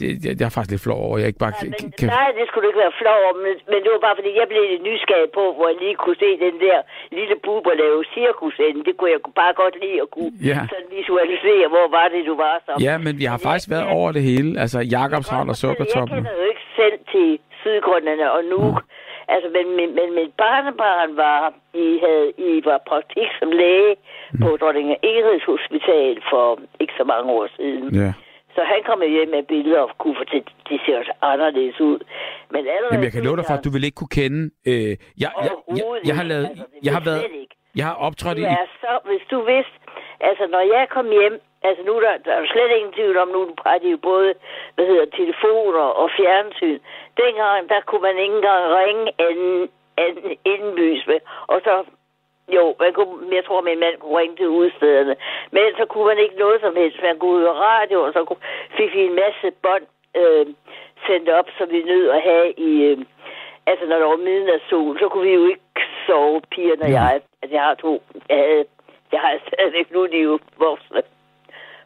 det, jeg, jeg er faktisk lidt flov over, jeg ikke bare kan, men, kan, nej, det skulle du ikke være flov om, men, men det var bare fordi, jeg blev lidt nysgerrig på, hvor jeg lige kunne se den der lille buber lave cirkusende. Det kunne jeg bare godt lide at kunne Ja. sådan visualisere, hvor var det, du var så. Ja, men vi har faktisk været over det hele. Altså Jakobshavn og Jeg Sukkertoppen. kender jo ikke selv til Sydgrønlandene og Nuuk. Altså, men, men, men mit barnebarn var, I, havde, I var praktik som læge på Dronning Ingrids Hospital for ikke så mange år siden. Ja. Så han kom hjem med billeder og kunne fortælle, at de ser også anderledes ud. Men allerede Jamen, jeg kan love dig for, at du vil ikke kunne kende... Øh, jeg, jeg, jeg, jeg, har lavet... Altså, Jeg har jeg været... Jeg har optrådt i... så, hvis du vidste, altså når jeg kom hjem, altså nu er der, der er slet ingen tvivl om, nu har de jo både, hvad hedder, telefoner og fjernsyn. Dengang, der kunne man ikke engang ringe anden, anden indbys med, og så, jo, man kunne, jeg tror, min mand kunne ringe til udstederne, men så kunne man ikke noget som helst. Man kunne høre radio, og så kunne, fik vi en masse bånd øh, sendt op, som vi nød at have i, øh, altså når der var midnatssol, så kunne vi jo ikke sove, pigerne og Ja. jeg. Altså, jeg har to, jeg havde, jeg har stadigvæk nu, de er jo voksne.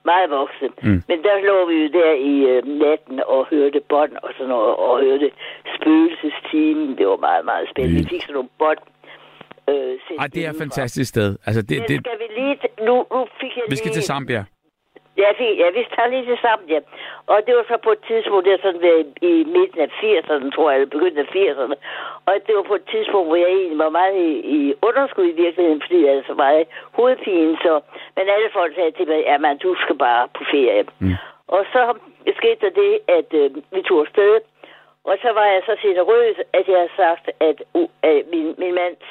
Meget voksne. Mm. Men der lå vi jo der i øh, natten og hørte bånd og sådan noget, og hørte spøgelsestimen. Det var meget, meget spændende. Vi fik sådan nogle bånd. Øh, Ej, det er et fantastisk sted. Altså, det, Men det, skal vi lige... Nu, nu fik jeg vi skal lige... til Zambia. Ja, vi, ja, vi tager lige til sammen, ja. Og det var så på et tidspunkt, det er sådan ved, i midten af 80'erne, tror jeg, eller begyndelsen af 80'erne. Og det var på et tidspunkt, hvor jeg egentlig var meget i, i underskud i virkeligheden, fordi jeg havde så meget hovedpine. Så, men alle folk sagde til mig, at man, du skal bare på ferie. Mm. Og så skete der det, at øh, vi tog afsted. Og så var jeg så generøs, at jeg havde sagt, at uh, øh, min, min mands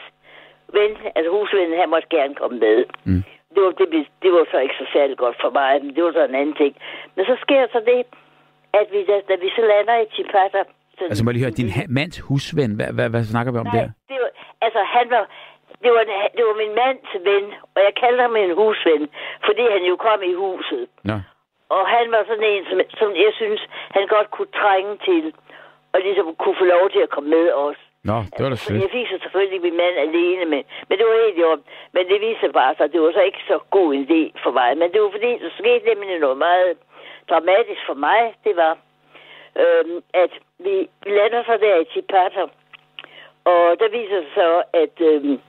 ven, altså husvennen, han måtte gerne komme med. Mm. Det var, det, det var så ikke så særlig godt for mig, men det var så en anden ting. Men så sker så det, at vi, da, da vi så lander i Chipata... Så, Altså, må jeg lige høre, din mands husven, hvad, hvad, hvad snakker vi om Nej, der? det var, altså han var, det var, det var min mands ven, og jeg kaldte ham en husven, fordi han jo kom i huset. Nå. Og han var sådan en, som, som jeg synes, han godt kunne trænge til, og ligesom kunne få lov til at komme med os. Nå, det var da Så sødt. Jeg fik så selvfølgelig min mand alene, men, men det var egentlig om. Men det viste sig bare så, at det var så ikke så god en idé for mig. Men det var fordi, der skete nemlig noget meget dramatisk for mig. Det var, øhm, at vi lander så der i Chipata. Og der viser sig så, at øhm,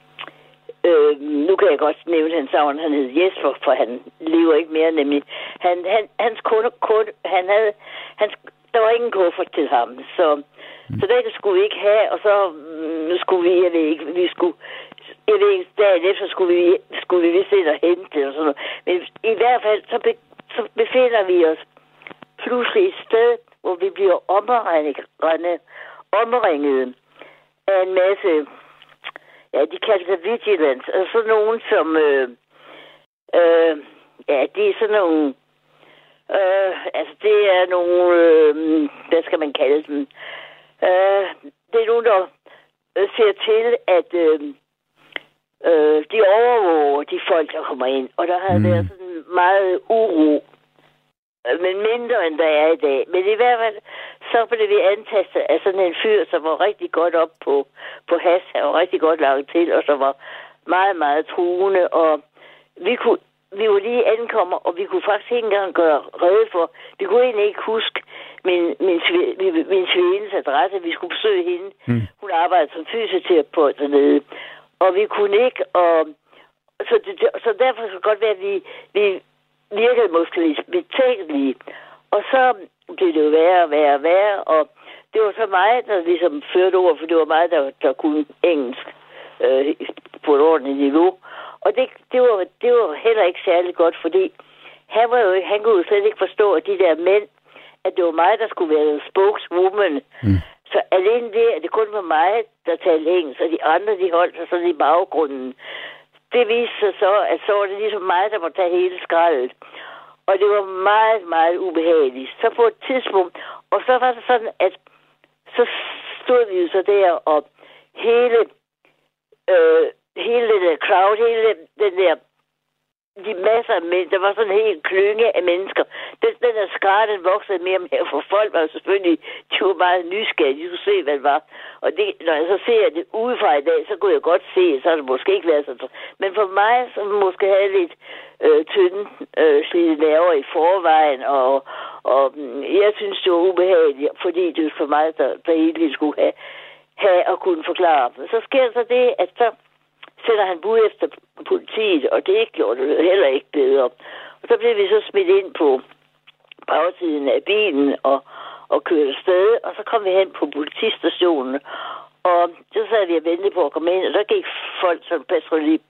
øhm, nu kan jeg godt nævne hans navn. Han hed Jesper, for han lever ikke mere nemlig. Han, han, hans kunde, kunde, han havde, hans, der var ingen kuffert til ham, så mm. så den skulle vi ikke have, og så nu skulle vi, jeg ved ikke, vi skulle, jeg ved ikke, dagen efter skulle vi, skulle vi vist ind og hente det og sådan noget. Men i hvert fald, så, be, så befinder vi os pludselig et sted, hvor vi bliver omringet, omringet af en masse, ja, de kalder sig vigilance, altså og så nogen, som, øh, Øh, ja, det er sådan nogle... Øh, altså, det er nogle... Øh, hvad skal man kalde dem? Øh, det er nogen, der øh, ser til, at øh, øh, de overvåger de folk, der kommer ind. Og der har mm. været sådan meget uro. Øh, men mindre, end der er i dag. Men i hvert fald, så blev vi antastet af sådan en fyr, som var rigtig godt op på, på has, og rigtig godt lavet til, og som var meget, meget truende. Og vi kunne vi var lige ankommer, og vi kunne faktisk ikke engang gøre rede for. Vi kunne egentlig ikke huske min, min, min svigerens adresse. Vi skulle besøge hende. Mm. Hun arbejdede som fysioterapeut dernede. Og vi kunne ikke, og så, det, så derfor kan det godt være, at vi, vi virkede måske lidt betænkelige. Og så blev det jo værre og værre og værre, og det var så mig, der ligesom førte ord, for det var mig, der, der kunne engelsk øh, på et ordentligt niveau. Og det, det, var, det var heller ikke særlig godt, fordi han, var jo, han kunne jo slet ikke forstå, at de der mænd, at det var mig, der skulle være spokeswoman. Mm. Så alene det, at det kun var mig, der talte engelsk, og de andre, de holdt sig sådan i baggrunden. Det viste sig så, at så var det ligesom mig, der måtte tage hele skraldet. Og det var meget, meget ubehageligt. Så på et tidspunkt, og så var det sådan, at så stod vi jo så der, og hele øh, hele den der crowd, hele den der de masser af mennesker, der var sådan en hel klynge af mennesker. Den, den der skar, den voksede mere og mere, for folk var selvfølgelig, de var meget nysgerrige, de kunne se, hvad det var. Og det, når jeg så ser det udefra i dag, så kunne jeg godt se, så har det måske ikke været sådan. Men for mig, som måske havde lidt øh, tynde øh, slidte nerver i forvejen, og, og mm, jeg synes, det var ubehageligt, fordi det var for mig, der, der egentlig skulle have, have at kunne forklare. Så sker så det, at så sender han bud efter politiet, og det gjorde det heller ikke bedre. Og så blev vi så smidt ind på bagsiden af bilen og, og kørte afsted, og så kom vi hen på politistationen, og så sad vi og ventede på at komme ind, og der gik folk, som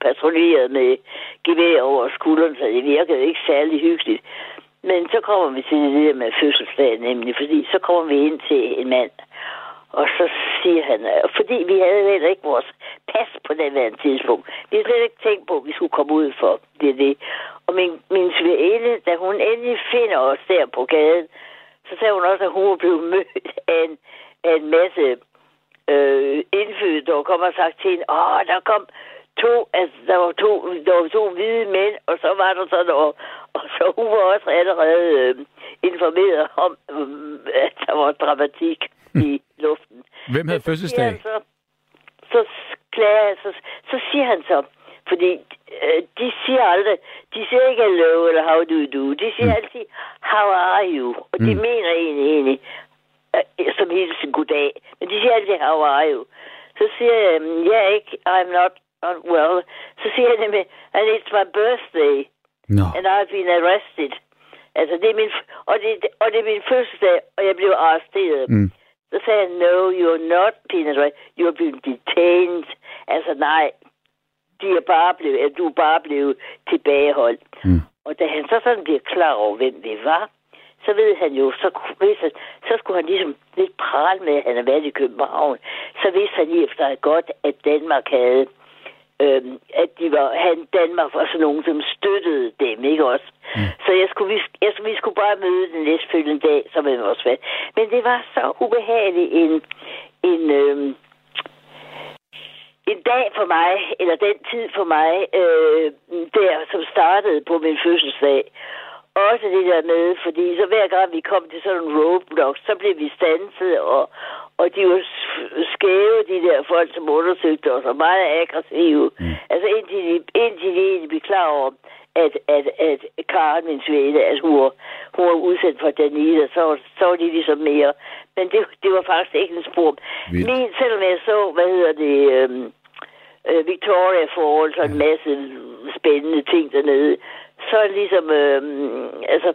patruljerede med gevær over skulderen, så det virkede ikke særlig hyggeligt. Men så kommer vi til det der med fødselsdagen, nemlig, fordi så kommer vi ind til en mand, og så siger han, øh, fordi vi havde heller ikke vores pas på den her tidspunkt. Vi havde slet ikke tænkt på, at vi skulle komme ud for det. det. Og min, min svigerinde, da hun endelig finder os der på gaden, så sagde hun også, at hun var blevet mødt af en, af en masse øh, indfødte, der kom og sagt til hende, åh, der kom to, altså, der var to, der var to hvide mænd, og så var der sådan, og, og så hun var også allerede øh, informeret om, øh, at der var dramatik i. Hvem havde fødselsdag? Så, så, klager, så, så siger han så, fordi øh, de siger aldrig, de siger ikke hello eller how do you do. De siger mm. altid, how are you? Og de mm. mener egentlig, egentlig øh, som hilsen goddag. Men de siger altid, how are you? Så siger jeg, yeah, ikke, I'm not, not well. Så siger han nemlig, and it's my birthday. No. And I've been arrested. Altså, det er min, og, det, og det er min fødselsdag, og jeg blev arresteret. Mm. Så sagde han, no, you're not peanut right. You're been detained. Altså nej, de er bare blevet, du er bare blevet tilbageholdt. Mm. Og da han så sådan bliver klar over, hvem vi var, så ved han jo, så, vidste, så skulle han ligesom lidt prale med, at han er været i København. Så vidste han i efter godt, at Danmark havde øhm, at de var, han, Danmark var sådan nogen, som støttede dem, ikke også? Mm. Så jeg skulle, vi, jeg, vi skulle bare møde den næstfølgende dag, som var også svært. Men det var så ubehageligt en, en, øhm, en dag for mig, eller den tid for mig, øh, der, som startede på min fødselsdag. Også det der med, fordi så hver gang vi kom til sådan en roadblock, så blev vi stanset, og, og de var skæve, de der folk, som undersøgte os, og meget aggressive. Mm. Altså indtil de, indtil de egentlig blev klar over, at, at, at Karen, min svede, at hun var, hun var udsat for Danita, så, så var de ligesom mere. Men det, det var faktisk ikke en spor. Min, selvom jeg så, hvad hedder det, øhm, øh, Victoria Falls og en masse spændende ting dernede, så ligesom, øhm, altså,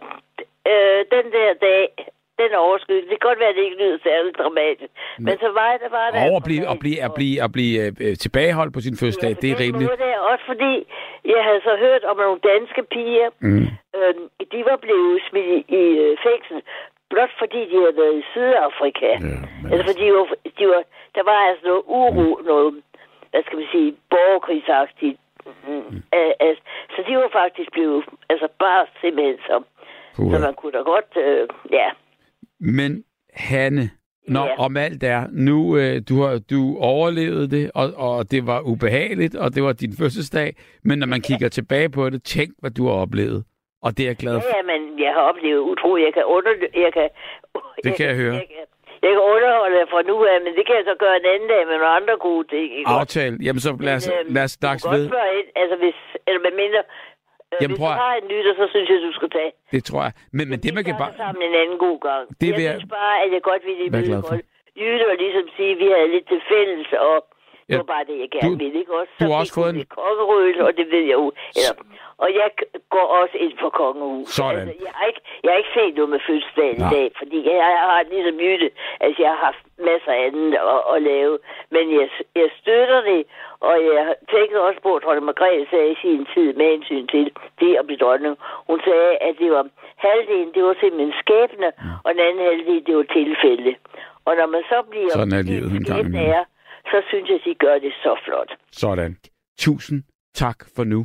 øh, den der dag, den overskud. Det kan godt være, at det ikke lyder særlig dramatisk. Men, men så var det bare der. Over at blive, at blive, at blive, at blive øh, tilbageholdt på sin fødselsdag, ja, det er rimeligt. Det er også fordi, jeg havde så hørt om nogle danske piger. Mm. Øh, de var blevet smidt i, i øh, fængsel, blot fordi de havde været i Sydafrika. Ja, altså, fordi de var, de var, der var altså noget uro, mm. noget, hvad skal man sige, borgerkrigsagtigt Mm. Så de var faktisk blevet, altså bare simpelthen som, så man kunne da godt, uh, ja. Men Hanne, når ja. om alt er, nu uh, du har du overlevet det, og, og det var ubehageligt, og det var din fødselsdag, men når man ja. kigger tilbage på det, tænk, hvad du har oplevet. Og det er jeg glad for. Ja, men jeg har oplevet utroligt. Jeg kan under... Jeg kan, det kan jeg, jeg høre. Jeg kan, jeg kan underholde for nu af, men det kan jeg så gøre en anden dag med nogle andre gode ting. Aftale. Jamen så lad os, men, lad os dags ved. Godt altså hvis, eller med mindre, øh, Jamen, hvis du har en nytter, så synes jeg, du skal tage. Det tror jeg. Men, men det, man kan bare... sammen en anden god gang. Det jeg vil synes bare, at jeg godt ville vide godt. Jytte var ligesom sige, at vi havde lidt til fælles, og Ja. Det var bare det, jeg gerne du, ville, ikke også? Så du har også fået en... og det ved jeg jo. Eller, og jeg går også ind for kongehus. Sådan. Altså, jeg, har ikke, jeg har ikke set noget med fødselsdagen i dag, fordi jeg, jeg har ligesom myte, altså jeg har haft masser af andet at, at lave. Men jeg, jeg støtter det, og jeg tænker også på, at dronning Margrethe sagde i sin tid med hensyn til det at blive dronning. Hun sagde, at det var halvdelen, det var simpelthen skæbne, ja. og den anden halvdel, det var tilfælde. Og når man så bliver... Sådan er livet en gang er, så synes jeg, at de gør det så flot. Sådan. Tusind tak for nu.